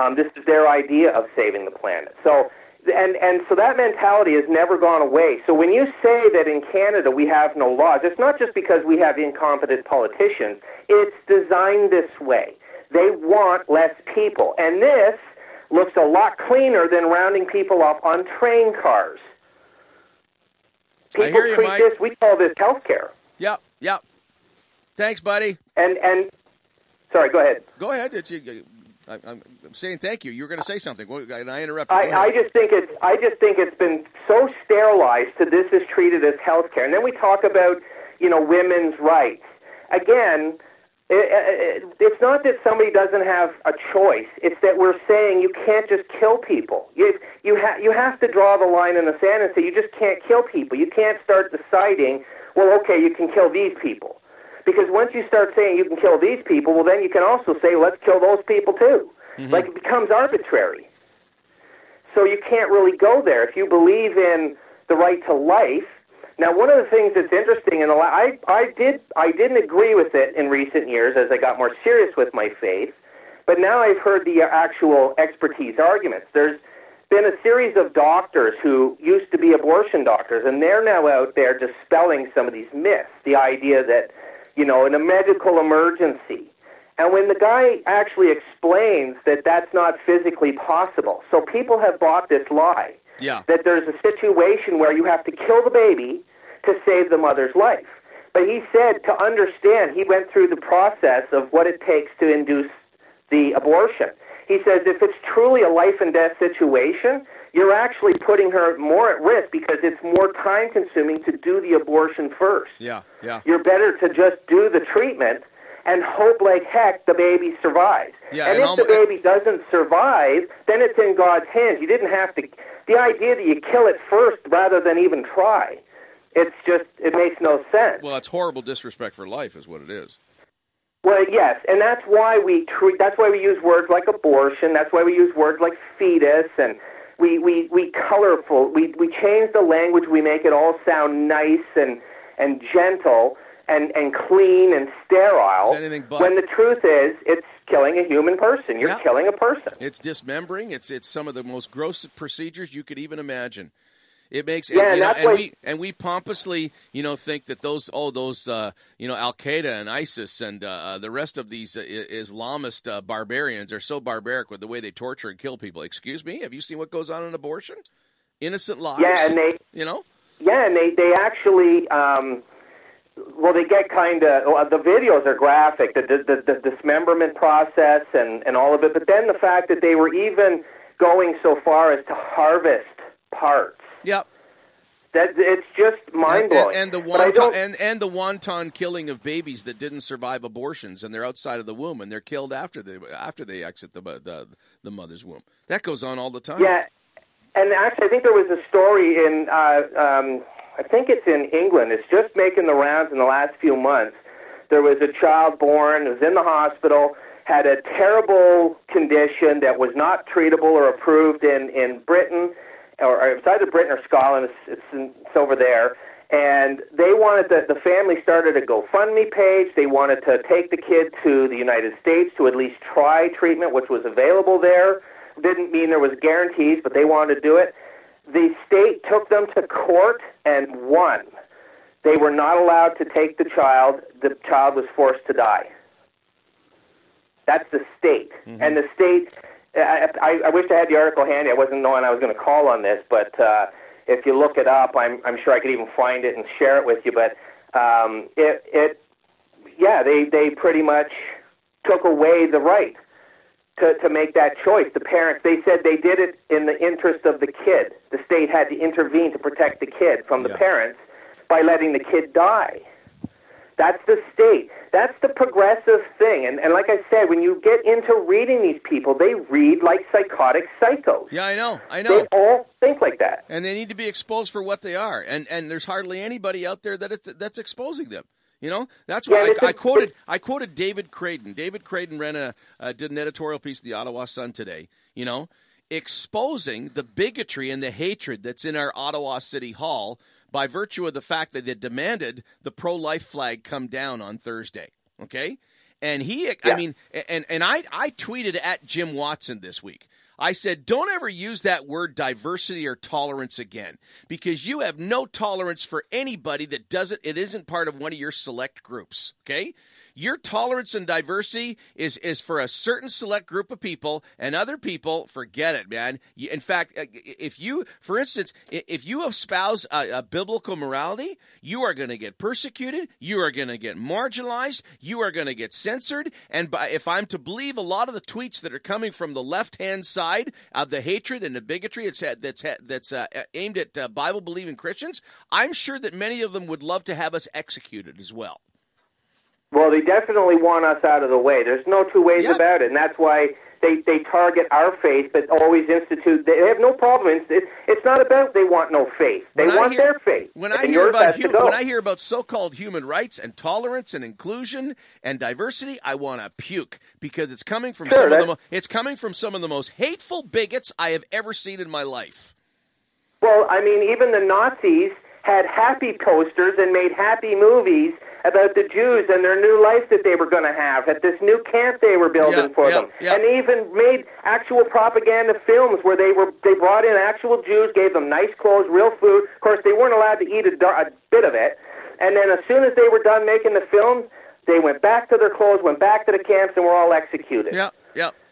Um, this is their idea of saving the planet. So and and so that mentality has never gone away. So when you say that in Canada we have no laws, it's not just because we have incompetent politicians. It's designed this way. They want less people, and this looks a lot cleaner than rounding people up on train cars. People I hear you, treat Mike. this. We call this healthcare. Yep, yep. Thanks, buddy. And and sorry, go ahead. Go ahead. I, I'm saying thank you. You were going to say something, Well, and I interrupted. I, I just think it's I just think it's been so sterilized to this is treated as health care, and then we talk about you know women's rights. Again, it, it, it's not that somebody doesn't have a choice. It's that we're saying you can't just kill people. You you ha- you have to draw the line in the sand and say you just can't kill people. You can't start deciding. Well, okay, you can kill these people. Because once you start saying you can kill these people, well, then you can also say, let's kill those people too. Mm-hmm. Like it becomes arbitrary. So you can't really go there. If you believe in the right to life, now one of the things that's interesting, and I, I did, I didn't agree with it in recent years as I got more serious with my faith, but now I've heard the actual expertise arguments. There's been a series of doctors who used to be abortion doctors, and they're now out there dispelling some of these myths. The idea that, you know, in a medical emergency, and when the guy actually explains that that's not physically possible, so people have bought this lie Yeah. that there's a situation where you have to kill the baby to save the mother's life. But he said to understand, he went through the process of what it takes to induce the abortion. He says if it's truly a life and death situation, you're actually putting her more at risk because it's more time consuming to do the abortion first. Yeah, yeah. You're better to just do the treatment and hope like heck the baby survives. Yeah, and, and if almo- the baby doesn't survive, then it's in God's hands. You didn't have to. The idea that you kill it first rather than even try, it's just it makes no sense. Well, it's horrible disrespect for life, is what it is. Well, yes, and that's why we treat. That's why we use words like abortion. That's why we use words like fetus, and we we we colorful. We we change the language. We make it all sound nice and and gentle and and clean and sterile. It's anything but. When the truth is, it's killing a human person. You're Yeah. killing a person. It's dismembering. It's it's some of the most gross procedures you could even imagine. It makes Yeah, and, you know, and why- we and we pompously you know think that those oh those uh, you know Al Qaeda and ISIS and uh, the rest of these uh, Islamist uh, barbarians are so barbaric with the way they torture and kill people. Excuse me, have you seen what goes on in abortion? Innocent lives. Yeah, and they you know Yeah, and they they actually um well they get kind of well, the videos are graphic the, the the dismemberment process and and all of it but then the fact that they were even going so far as to harvest parts Yep. that it's just mind blowing And, and the wanton and, and the wanton killing of babies that didn't survive abortions and they're outside of the womb and they're killed after they after they exit the the, the mother's womb. That goes on all the time. Yeah, and actually, I think there was a story in, uh, um, I think it's in England. It's just making the rounds in the last few months. There was a child born, was in the hospital, had a terrible condition that was not treatable or approved in in Britain, or, or it's either Britain or Scotland. It's it's, in, it's over there. And they wanted the the family started a GoFundMe page. They wanted to take the kid to the United States to at least try treatment, which was available there didn't mean there was guarantees, but they wanted to do it. The state took them to court and won. They were not allowed to take the child. The child was forced to die. That's the state, mm-hmm. and the state. I, I, I wish I had the article handy. I wasn't knowing I was going to call on this, but uh, if you look it up, I'm, I'm sure I could even find it and share it with you. But um, it, it, yeah, they, they pretty much took away the right to, to make that choice. The parents, they said they did it in the interest of the kid. The state had to intervene to protect the kid from the Yeah. parents by letting the kid die. That's the state. That's the progressive thing. And, and like I said, when you get into reading these people, they read like psychotic psychos. Yeah, I know. I know. They all think like that. and they need to be exposed for what they are. And and there's hardly anybody out there that it's, that's exposing them. You know, that's Yeah, why I, I, I quoted I quoted David Krayden. David Krayden ran a uh, did an editorial piece in the Ottawa Sun today. You know, exposing the bigotry and the hatred that's in our Ottawa City Hall by virtue of the fact that they demanded the pro life flag come down on Thursday. Okay, And he, I mean, and and I I tweeted at Jim Watson this week. I said, don't ever use that word diversity or tolerance again because you have no tolerance for anybody that doesn't, it isn't part of one of your select groups. Okay. Your tolerance and diversity is, is for a certain select group of people and other people, forget it, man. In fact, uh, if you, for instance, if you espouse a, a biblical morality, you are going to get persecuted. You are going to get marginalized. You are going to get censored. And by, if I'm to believe a lot of the tweets that are coming from the left hand side of the hatred and the bigotry that's had, that's had, that's uh, aimed at uh, Bible believing Christians, I'm sure that many of them would love to have us executed as well. Well, they definitely want us out of the way. There's no two ways Yep. about it, and that's why they they target our faith, but always institute. They have no problem. It's it's, it's not about they want no faith. They When want hear- their faith. When I hear about when I hear about so-called human rights and tolerance and inclusion and diversity, I want to puke because it's coming from Sure, some of the mo- it's coming from some of the most hateful bigots I have ever seen in my life. Well, I mean, even the Nazis had happy posters and made happy movies about the Jews and their new life that they were going to have at this new camp they were building Yeah, for yeah, them. yeah. And even made actual propaganda films where they were they brought in actual Jews, gave them nice clothes, real food. Of course, they weren't allowed to eat a, dar- a bit of it. And then as soon as they were done making the film, they went back to their clothes, went back to the camps, and were all executed. Yeah.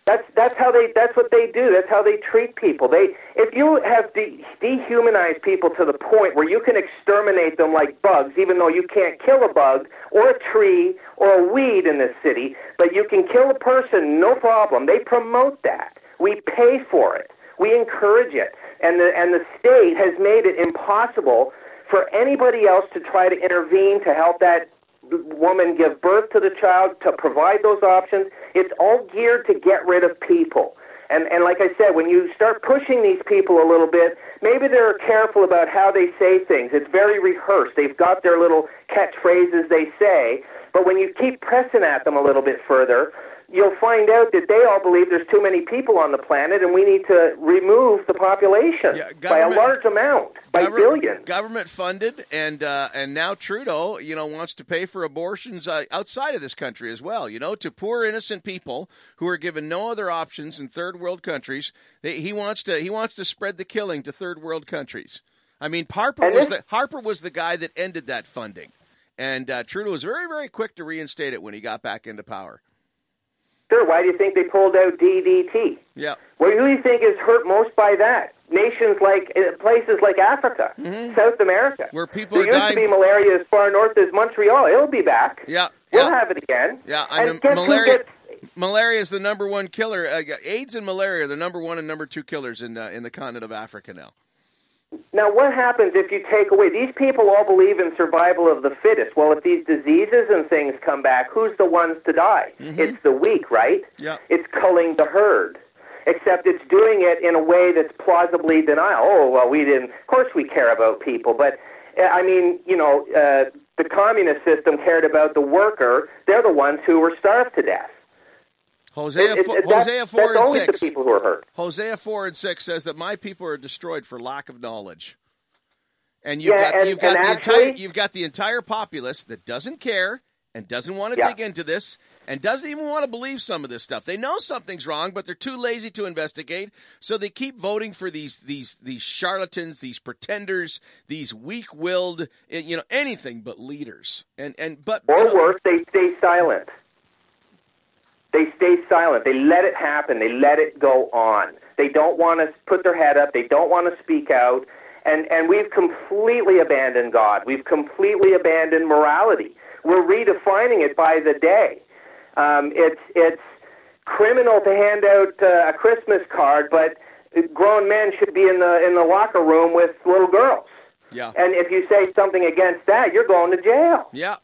That's that's how they that's what they do. That's how they treat people. They if you have de- dehumanized people to the point where you can exterminate them like bugs, even though you can't kill a bug or a tree or a weed in this city, but you can kill a person, no problem. They promote that. We pay for it. We encourage it, and the and the state has made it impossible for anybody else to try to intervene to help that woman give birth to the child to provide those options. It's all geared to get rid of people. And and like I said, when you start pushing these people a little bit, maybe they're careful about how they say things. It's very rehearsed. They've got their little catchphrases they say, but when you keep pressing at them a little bit further, you'll find out that they all believe there's too many people on the planet and we need to remove the population Yeah, by a large amount, by Govern- billions. Government funded, and uh, and now Trudeau, you know, wants to pay for abortions uh, outside of this country as well. You know, to poor innocent people who are given no other options in third world countries. They, he wants to he wants to spread the killing to third world countries. I mean, Harper And was this- the Harper was the guy that ended that funding, and uh, Trudeau was very very quick to reinstate it when he got back into power. Sure, why do you think they pulled out DDT? Yeah. Well, who do you think is hurt most by that? Nations like uh, places like Africa, South America, Mm-hmm. Where people there are used to dying- be malaria as far north as Montreal. It'll be back. Yeah, We'll yeah. have it again. Yeah, I and malaria. gets- Malaria is the number one killer. Uh, AIDS and malaria are the number one and number two killers in uh, in the continent of Africa now. Now, what happens if you take away these people? All believe in survival of the fittest. Well, if these diseases and things come back, who's the ones to die? It's the weak, right? Yeah. It's culling the herd. Except it's doing it in a way that's plausibly denial. Oh, well, we didn't. Of course, we care about people, but uh, I mean, you know, uh, the communist system cared about the worker. They're the ones who were starved to death. Hosea, It- it- Hosea four that's and only six. the people who are hurt. Hosea four and six says that my people are destroyed for lack of knowledge. And you've Yeah, got and- you've got the actually- entire you've got the entire populace that doesn't care and doesn't want to Yeah. dig into this and doesn't even want to believe some of this stuff. They know something's wrong, but they're too lazy to investigate, so they keep voting for these these these charlatans, these pretenders, these weak-willed, eh, you know, anything but leaders. And and but Or you know, worse, they stay silent. They stay silent. They let it happen. They let it go on. They don't want to put their head up. They don't want to speak out. And and we've completely abandoned God. We've completely abandoned morality. We're redefining it by the day. Um, it's it's criminal to hand out uh, a Christmas card, but grown men should be in the in the locker room with little girls. yeah, And if you say something against that, you're going to jail yeah,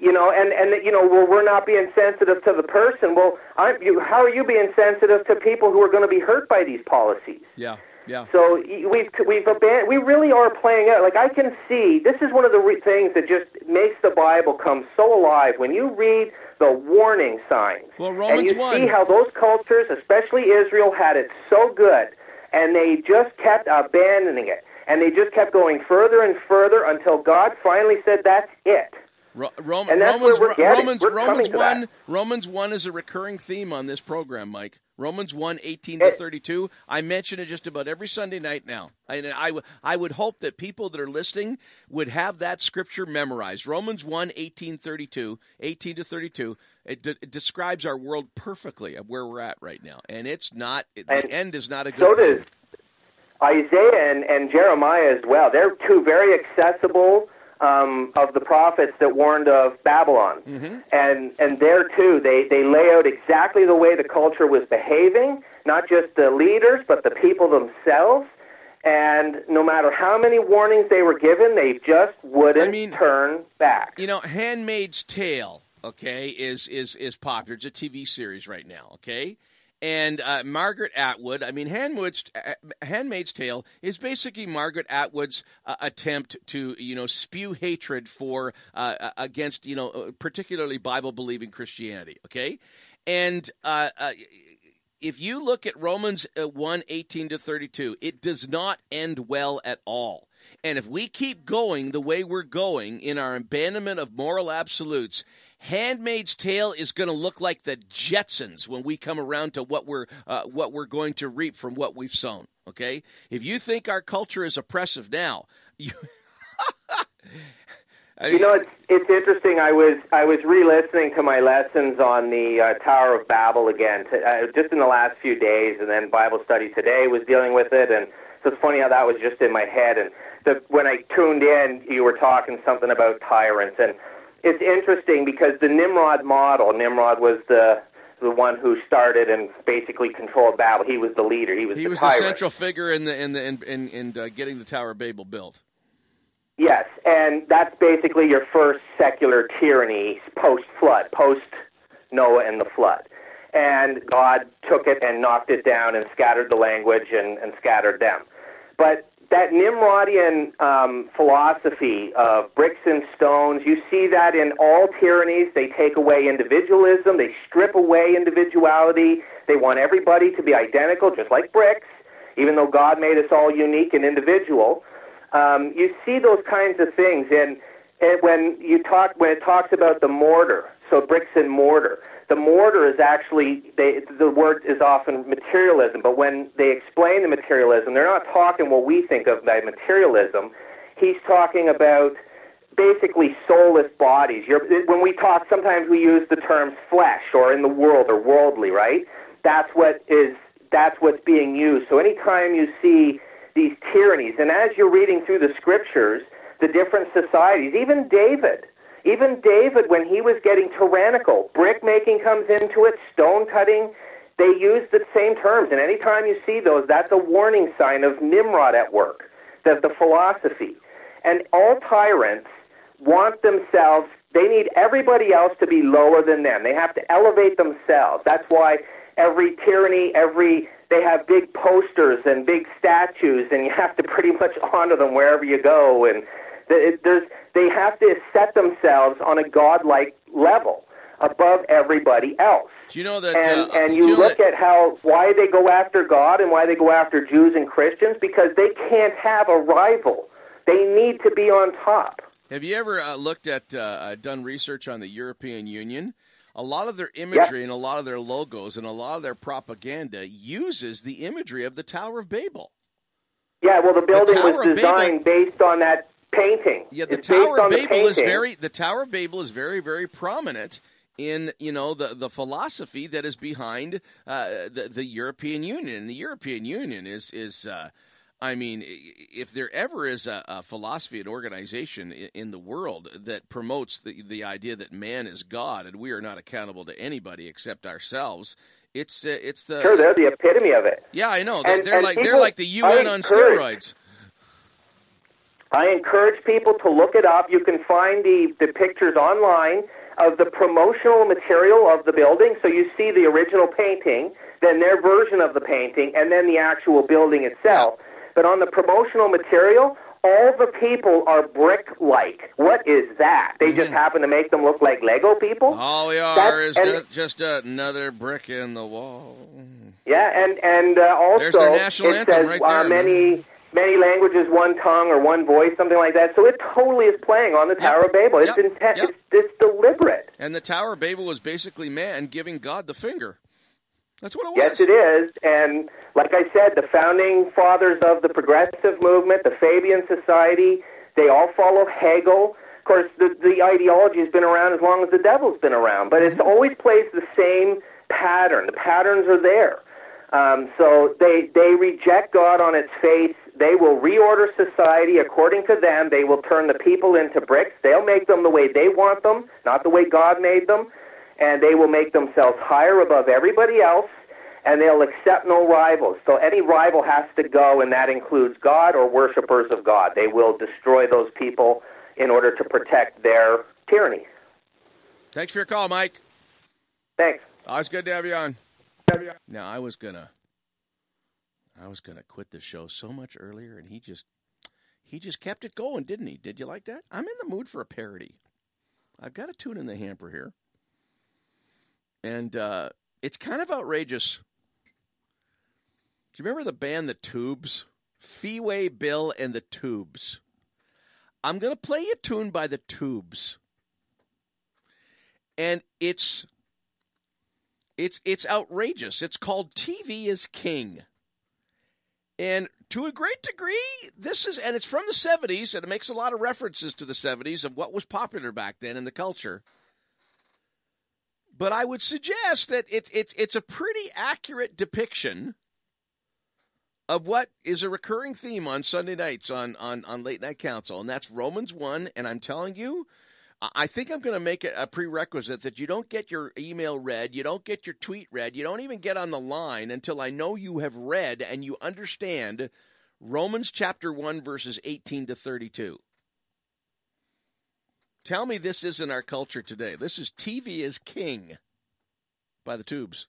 you know, and and you know, well, we're not being sensitive to the person. Well, I'm, you, how are you being sensitive to people who are going to be hurt by these policies? yeah, yeah. So we've we've aban- we really are playing out. Like I can see, this is one of the re- things that just makes the Bible come so alive when you read the warning signs. Well, Romans and you 1. see how those cultures, especially Israel, had it so good, and they just kept abandoning it, and they just kept going further and further until God finally said, "That's it." Ro- Rom- And that's Romans. Romans, We're Romans one. Romans one is a recurring theme on this program, Mike. Romans 1, 18 to thirty two. I mention it just about every Sunday night now, and I, w- I would hope that people that are listening would have that scripture memorized. Romans 1, 18, 32, 18 to thirty two. It, de- it describes our world perfectly of where we're at right now, and it's not. It, And the end is not a good so thing. does Isaiah and, and Jeremiah as well. They're two very accessible um, of the prophets that warned of Babylon. And and there too, they, they lay out exactly the way the culture was behaving, not just the leaders, but the people themselves. And no matter how many warnings they were given, they just wouldn't turn back. You know, Handmaid's Tale, okay, is is is popular. It's a TV series right now, okay? And uh, Margaret Atwood, I mean, Handmaid's, uh, Handmaid's Tale is basically Margaret Atwood's uh, attempt to, you know, spew hatred for uh, against, you know, uh, particularly Bible believing Christianity. Okay, and uh, uh, if you look at Romans uh, 1 18 to 32, it does not end well at all. And if we keep going the way we're going in our abandonment of moral absolutes, Handmaid's Tale is going to look like the Jetsons when we come around to what we're uh, what we're going to reap from what we've sown. Okay, if you think our culture is oppressive now, you. you know, it's it's interesting. I was I was re-listening to my lessons on the uh, Tower of Babel again, to, uh, just in the last few days, and then Bible study today was dealing with it, and so it's funny how that was just in my head. And the, when I tuned in, you were talking something about tyrants, and it's interesting because the Nimrod model. Nimrod was the the one who started and basically controlled Babel. He was the leader. He was he the was tyrant. the central figure in the in the in in, in uh, getting the Tower of Babel built. Yes, and that's basically your first secular tyranny post flood, post Noah and the flood. And God took it and knocked it down and scattered the language and, and scattered them. But that Nimrodian um, philosophy of bricks and stones, you see that in all tyrannies. They take away individualism, they strip away individuality, they want everybody to be identical, just like bricks, even though God made us all unique and individual. Um, you see those kinds of things, and, and when you talk when it talks about the mortar, so bricks and mortar, the mortar is actually they, the word is often materialism, but when they explain the materialism, they're not talking what we think of by materialism. He's talking about basically soulless bodies. You're, when we talk, sometimes we use the terms flesh or in the world or worldly, right? That's what is that's what's being used. So anytime you see these tyrannies. And as you're reading through the scriptures, the different societies, even David, even David, when he was getting tyrannical, brick making comes into it, stone cutting, they use the same terms. And anytime you see those, that's a warning sign of Nimrod at work, that the philosophy. And all tyrants want themselves, they need everybody else to be lower than them. They have to elevate themselves. That's why every tyranny, every they have big posters and big statues, and you have to pretty much honor them wherever you go. And there's, they have to set themselves on a godlike level above everybody else. Do you know that? And uh, and you know look that- at how why they go after God and why they go after Jews and Christians because they can't have a rival. They need to be on top. Have you ever uh, looked at, uh, uh, done research on the European Union? A lot of their imagery and a lot of their logos and a lot of their propaganda uses the imagery of the Tower of Babel. Yeah, well, the building Tower was designed based on that painting. Yeah, the it's Tower of Babel is very the Tower of Babel is very very prominent in you know the the philosophy that is behind uh, the the European Union. And the European Union is is uh, I mean, if there ever is a, a philosophy and organization in, in the world that promotes the the idea that man is God and we are not accountable to anybody except ourselves, it's uh, it's the Sure, they're the epitome of it. yeah I know they're, And- they're and like they're like the UN on steroids. I encourage people to look it up. You can find the, the pictures online of the promotional material of the building. So you see the original painting, then their version of the painting, and then the actual building itself. But on the promotional material, all the people are brick like. What is that? They just happen to make them look like Lego people? All we are That's- is and- just another brick in the wall. Yeah, and and uh, also There's their national it anthem says right uh, there, many many languages, one tongue, or one voice, something like that. So it totally is playing on the Tower of Babel. It's Yep. intent. Yep. It's, it's deliberate. And the Tower of Babel was basically man giving God the finger. That's what it was. Yes, it is. And like I said, the founding fathers of the progressive movement, the Fabian Society, they all follow Hegel. Of course, the, the ideology has been around as long as the devil's been around, but it's always plays the same pattern. The patterns are there. Um, so they they reject God on its face. They will reorder society according to them. They will turn the people into bricks. They'll make them the way they want them, not the way God made them and they will make themselves higher above everybody else, and they'll accept no rivals. So any rival has to go, and that includes God or worshippers of God. They will destroy those people in order to protect their tyranny. Thanks for your call, Mike. Thanks. Always good to have you on. Now I was gonna, I was gonna quit the show so much earlier, and he just, he just kept it going, didn't he? Did you like that? I'm in the mood for a parody. I've got a tune in the hamper here, and uh, it's kind of outrageous. Do you remember the band The Tubes? Fee Waybill and the Tubes. I'm going to play a tune by The Tubes. And it's it's it's outrageous. It's called TV is King. And to a great degree, this is and it's from the 70s and it makes a lot of references to the 70s of what was popular back then in the culture. But I would suggest that it's it's it's a pretty accurate depiction of what is a recurring theme on Sunday nights on, on, on Late Night Council, and that's Romans 1. And I'm telling you, I- think I'm going to make it a prerequisite that you don't get your email read, you don't get your tweet read, you don't even get on the line until I know you have read and you understand Romans chapter 1, verses 18 to 32. Tell me this isn't our culture today. This is TV is King by the Tubes.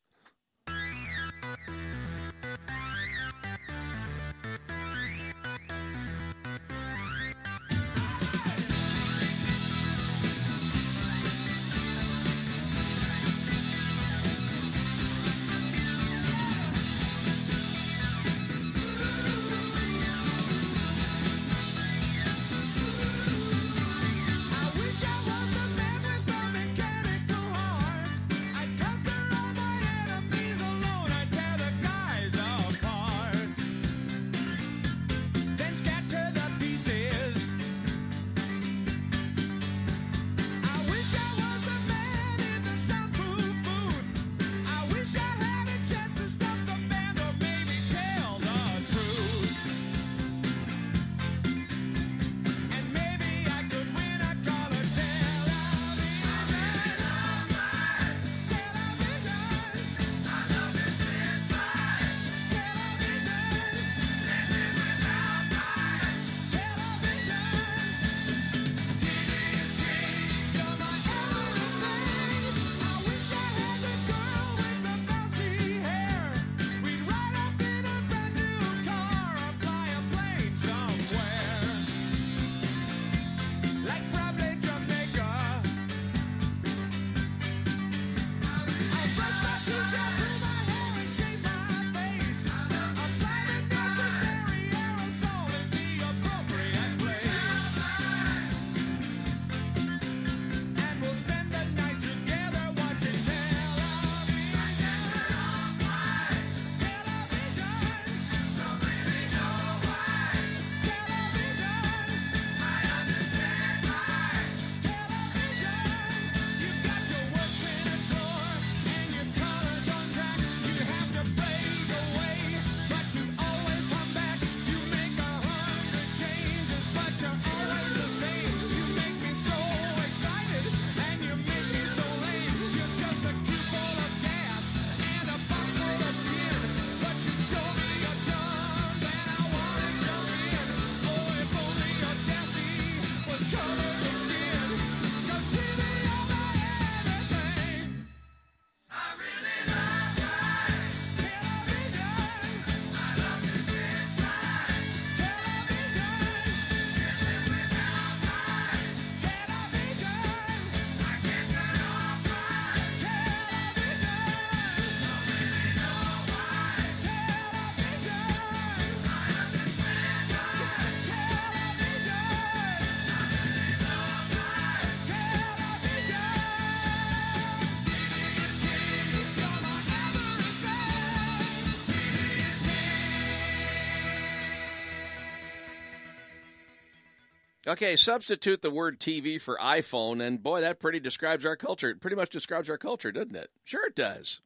Okay, substitute the word TV for iPhone, and boy, that pretty describes our culture. It pretty much describes our culture, doesn't it? Sure, it does.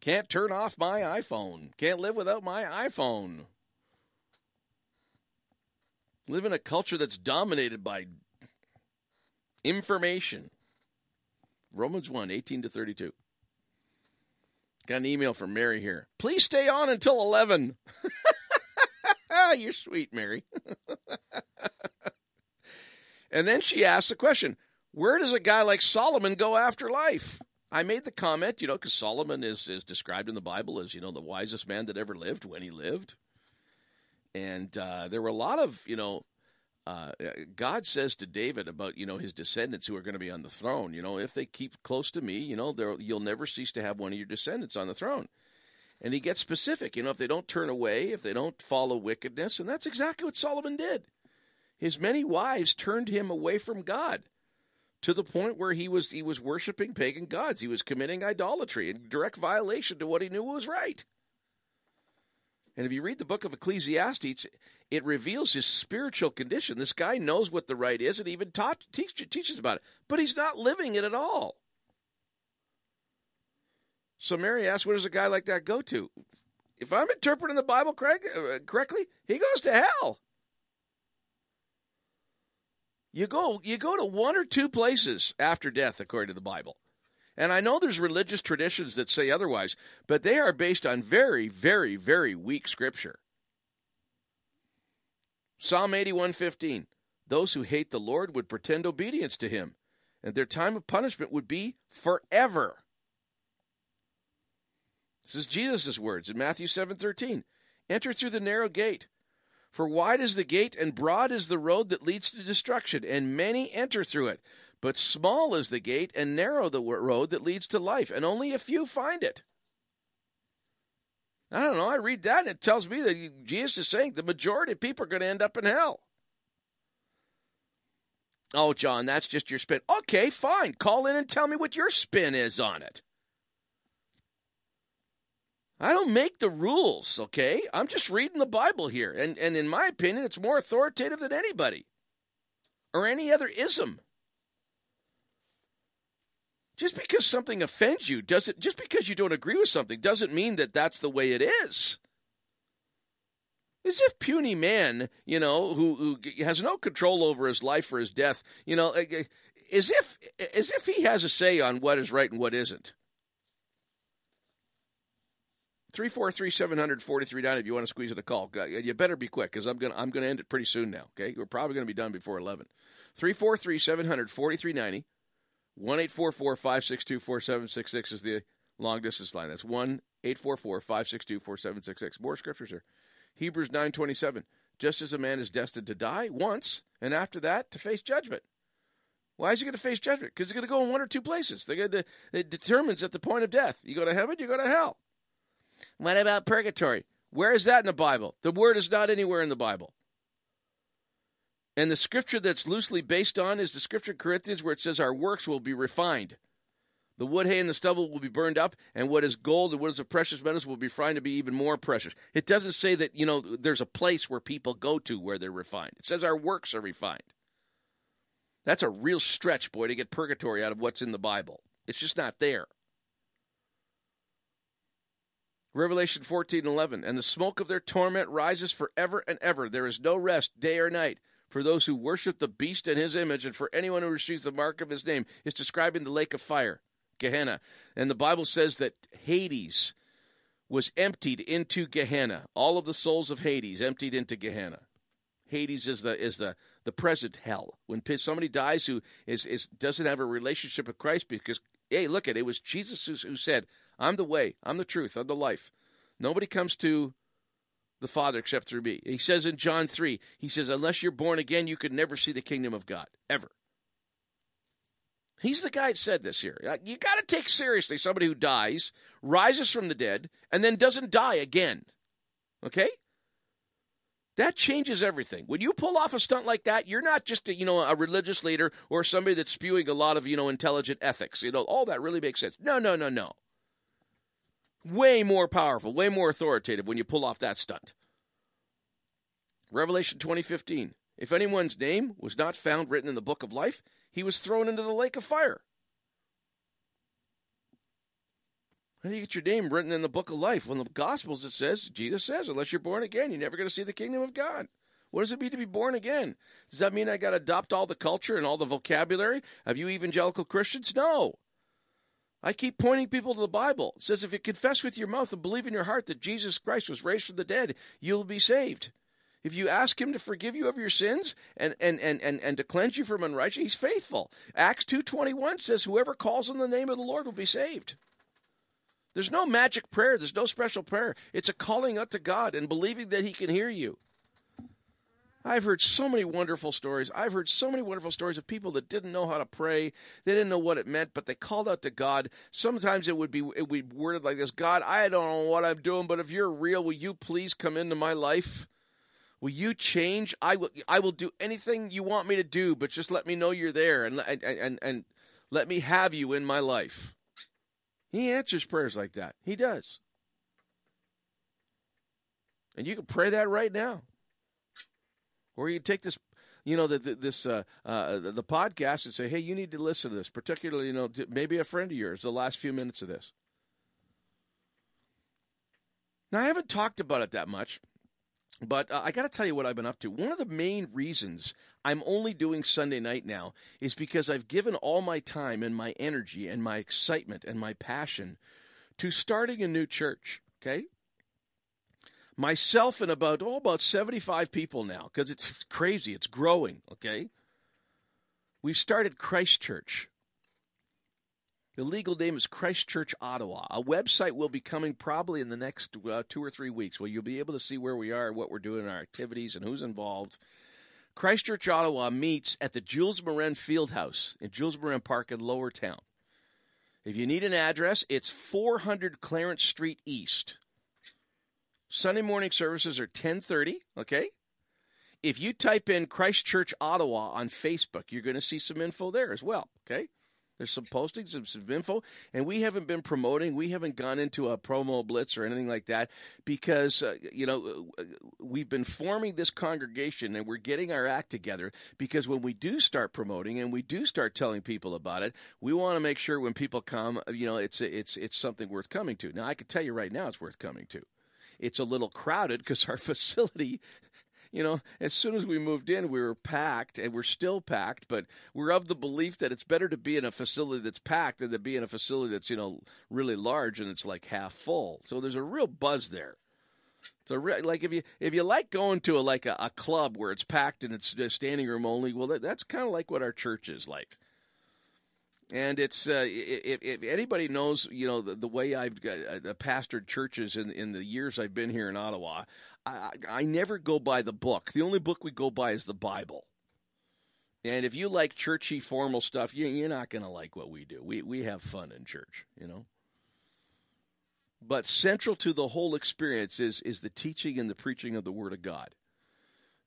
Can't turn off my iPhone. Can't live without my iPhone. Live in a culture that's dominated by information. Romans 1, 18 to 32. Got an email from Mary here. Please stay on until 11. You're sweet, Mary. and then she asks the question Where does a guy like Solomon go after life? I made the comment, you know, because Solomon is, is described in the Bible as, you know, the wisest man that ever lived when he lived. And uh, there were a lot of, you know, uh, God says to David about, you know, his descendants who are going to be on the throne, you know, if they keep close to me, you know, you'll never cease to have one of your descendants on the throne. And he gets specific, you know, if they don't turn away, if they don't follow wickedness. And that's exactly what Solomon did. His many wives turned him away from God to the point where he was he was worshiping pagan gods. He was committing idolatry in direct violation to what he knew was right. And if you read the book of Ecclesiastes, it reveals his spiritual condition. This guy knows what the right is and even taught, teach, teaches about it, but he's not living it at all. So Mary asks, where does a guy like that go to? If I'm interpreting the Bible uh, correctly, he goes to hell. You go, you go to one or two places after death, according to the Bible. And I know there's religious traditions that say otherwise, but they are based on very, very, very weak scripture. Psalm 81:15 Those who hate the Lord would pretend obedience to him, and their time of punishment would be forever. This is Jesus' words in Matthew 7:13. Enter through the narrow gate, for wide is the gate and broad is the road that leads to destruction, and many enter through it. But small is the gate and narrow the road that leads to life, and only a few find it. I don't know. I read that and it tells me that Jesus is saying the majority of people are going to end up in hell. Oh, John, that's just your spin. Okay, fine. Call in and tell me what your spin is on it. I don't make the rules, okay? I'm just reading the Bible here. And, and in my opinion, it's more authoritative than anybody or any other ism. Just because something offends you doesn't just because you don't agree with something doesn't mean that that's the way it is. As if puny man, you know, who, who has no control over his life or his death, you know, as if as if he has a say on what is right and what isn't. 343 743 if you want to squeeze in a call. You better be quick because I'm going I'm gonna end it pretty soon now. Okay. We're probably going to be done before 11. 343 743 1 562 4766 is the long distance line. That's 1 844 562 4766. More scriptures here. Hebrews 9.27. Just as a man is destined to die once, and after that to face judgment. Why is he going to face judgment? Because he's going to go in one or two places. They're going to, it determines at the point of death. You go to heaven, you go to hell. What about purgatory? Where is that in the Bible? The word is not anywhere in the Bible. And the scripture that's loosely based on is the scripture in Corinthians where it says our works will be refined. The wood, hay, and the stubble will be burned up, and what is gold and what is of precious metals will be refined to be even more precious. It doesn't say that, you know, there's a place where people go to where they're refined. It says our works are refined. That's a real stretch, boy, to get purgatory out of what's in the Bible. It's just not there. Revelation 14 11. And the smoke of their torment rises forever and ever. There is no rest, day or night for those who worship the beast and his image, and for anyone who receives the mark of his name. It's describing the lake of fire, Gehenna. And the Bible says that Hades was emptied into Gehenna. All of the souls of Hades emptied into Gehenna. Hades is the is the the present hell. When somebody dies who is, is doesn't have a relationship with Christ, because hey, look at it, it was Jesus who, who said, "I'm the way, I'm the truth, I'm the life." Nobody comes to the Father except through me. He says in John 3, he says, unless you're born again, you could never see the kingdom of God, ever. He's the guy that said this here. You got to take seriously somebody who dies, rises from the dead, and then doesn't die again. Okay? That changes everything. When you pull off a stunt like that, you're not just a, you know a religious leader or somebody that's spewing a lot of you know intelligent ethics. You know all that really makes sense. No, no, no, no way more powerful, way more authoritative when you pull off that stunt. Revelation 2015. If anyone's name was not found written in the book of life, he was thrown into the lake of fire. How do you get your name written in the book of life? When the Gospels it says, Jesus says, unless you're born again, you're never going to see the kingdom of God. What does it mean to be born again? Does that mean I got to adopt all the culture and all the vocabulary of you evangelical Christians? No. I keep pointing people to the Bible. It says if you confess with your mouth and believe in your heart that Jesus Christ was raised from the dead, you'll be saved. If you ask him to forgive you of your sins and, and, and, and, and to cleanse you from unrighteousness, he's faithful. Acts 2.21 says whoever calls on the name of the Lord will be saved. There's no magic prayer. There's no special prayer. It's a calling up to God and believing that he can hear you. I've heard so many wonderful stories. I've heard so many wonderful stories of people that didn't know how to pray. They didn't know what it meant, but they called out to God. Sometimes it would be it would be worded like this: God, I don't know what I'm doing, but if you're real, will you please come into my life? Will you change? I will. I will do anything you want me to do, but just let me know you're there and and and, and let me have you in my life. He answers prayers like that. He does. And you can pray that right now. Or you take this, you know, the, the, this uh, uh, the, podcast and say, hey, you need to listen to this, particularly, you know, maybe a friend of yours, the last few minutes of this. Now, I haven't talked about it that much, but uh, I got to tell you what I've been up to. One of the main reasons I'm only doing Sunday night now is because I've given all my time and my energy and my excitement and my passion to starting a new church. Okay, myself and about oh about 75 people now because it's crazy it's growing okay? We've started christchurch the legal name is christchurch ottawa. A website will be coming probably in the next uh, two or three weeks where you'll be able to see where we are what we're doing our activities and who's involved. Christchurch ottawa meets at the jules morin fieldhouse in jules morin park in lower town. If you need an address it's 400 clarence street east Sunday morning services are 10:30, okay? If you type in Christchurch Ottawa on Facebook, you're going to see some info there as well, okay? There's some postings and some info, and we haven't been promoting. We haven't gone into a promo blitz or anything like that because uh, you know uh, we've been forming this congregation and we're getting our act together. Because when we do start promoting and we do start telling people about it, we want to make sure when people come, you know, it's it's it's something worth coming to. Now, I can tell you right now, it's worth coming to it's a little crowded because our facility you know, as soon as we moved in, we were packed, and we're still packed. But we're of the belief that it's better to be in a facility that's packed than to be in a facility that's you know really large and it's like half full. So there's a real buzz there. So like if you if you like going to a like a, a club where it's packed and it's uh, standing room only, well that, that's kind of like what our church is like. And it's uh, if, if, anybody knows, you know, the, the way I've got, uh, pastored churches in, in the years I've been here in Ottawa, I, I never go by the book. The only book we go by is the Bible. And if you like churchy, formal stuff, you, you're not going to like what we do. We we have fun in church, you know. But central to the whole experience is is the teaching and the preaching of the Word of God.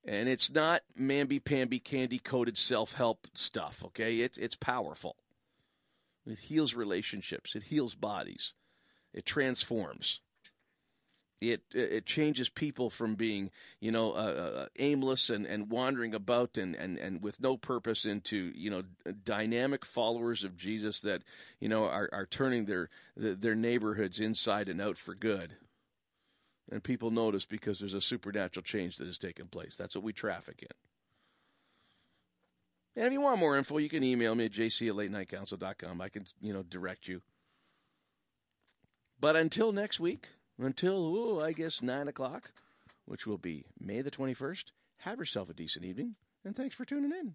And it's not mamby pamby candy coated self help stuff. Okay, it's it's powerful. It heals relationships. It heals bodies. It transforms. It it changes people from being you know uh, uh, aimless and, and wandering about and, and, and with no purpose into you know dynamic followers of Jesus that you know are, are turning their their neighborhoods inside and out for good. And people notice because there's a supernatural change that has taken place. That's what we traffic in. And if you want more info, you can email me at jc at late latenightcouncil.com. I can, you know, direct you. But until next week, until, ooh, I guess, 9 o'clock, which will be May the 21st, have yourself a decent evening, and thanks for tuning in.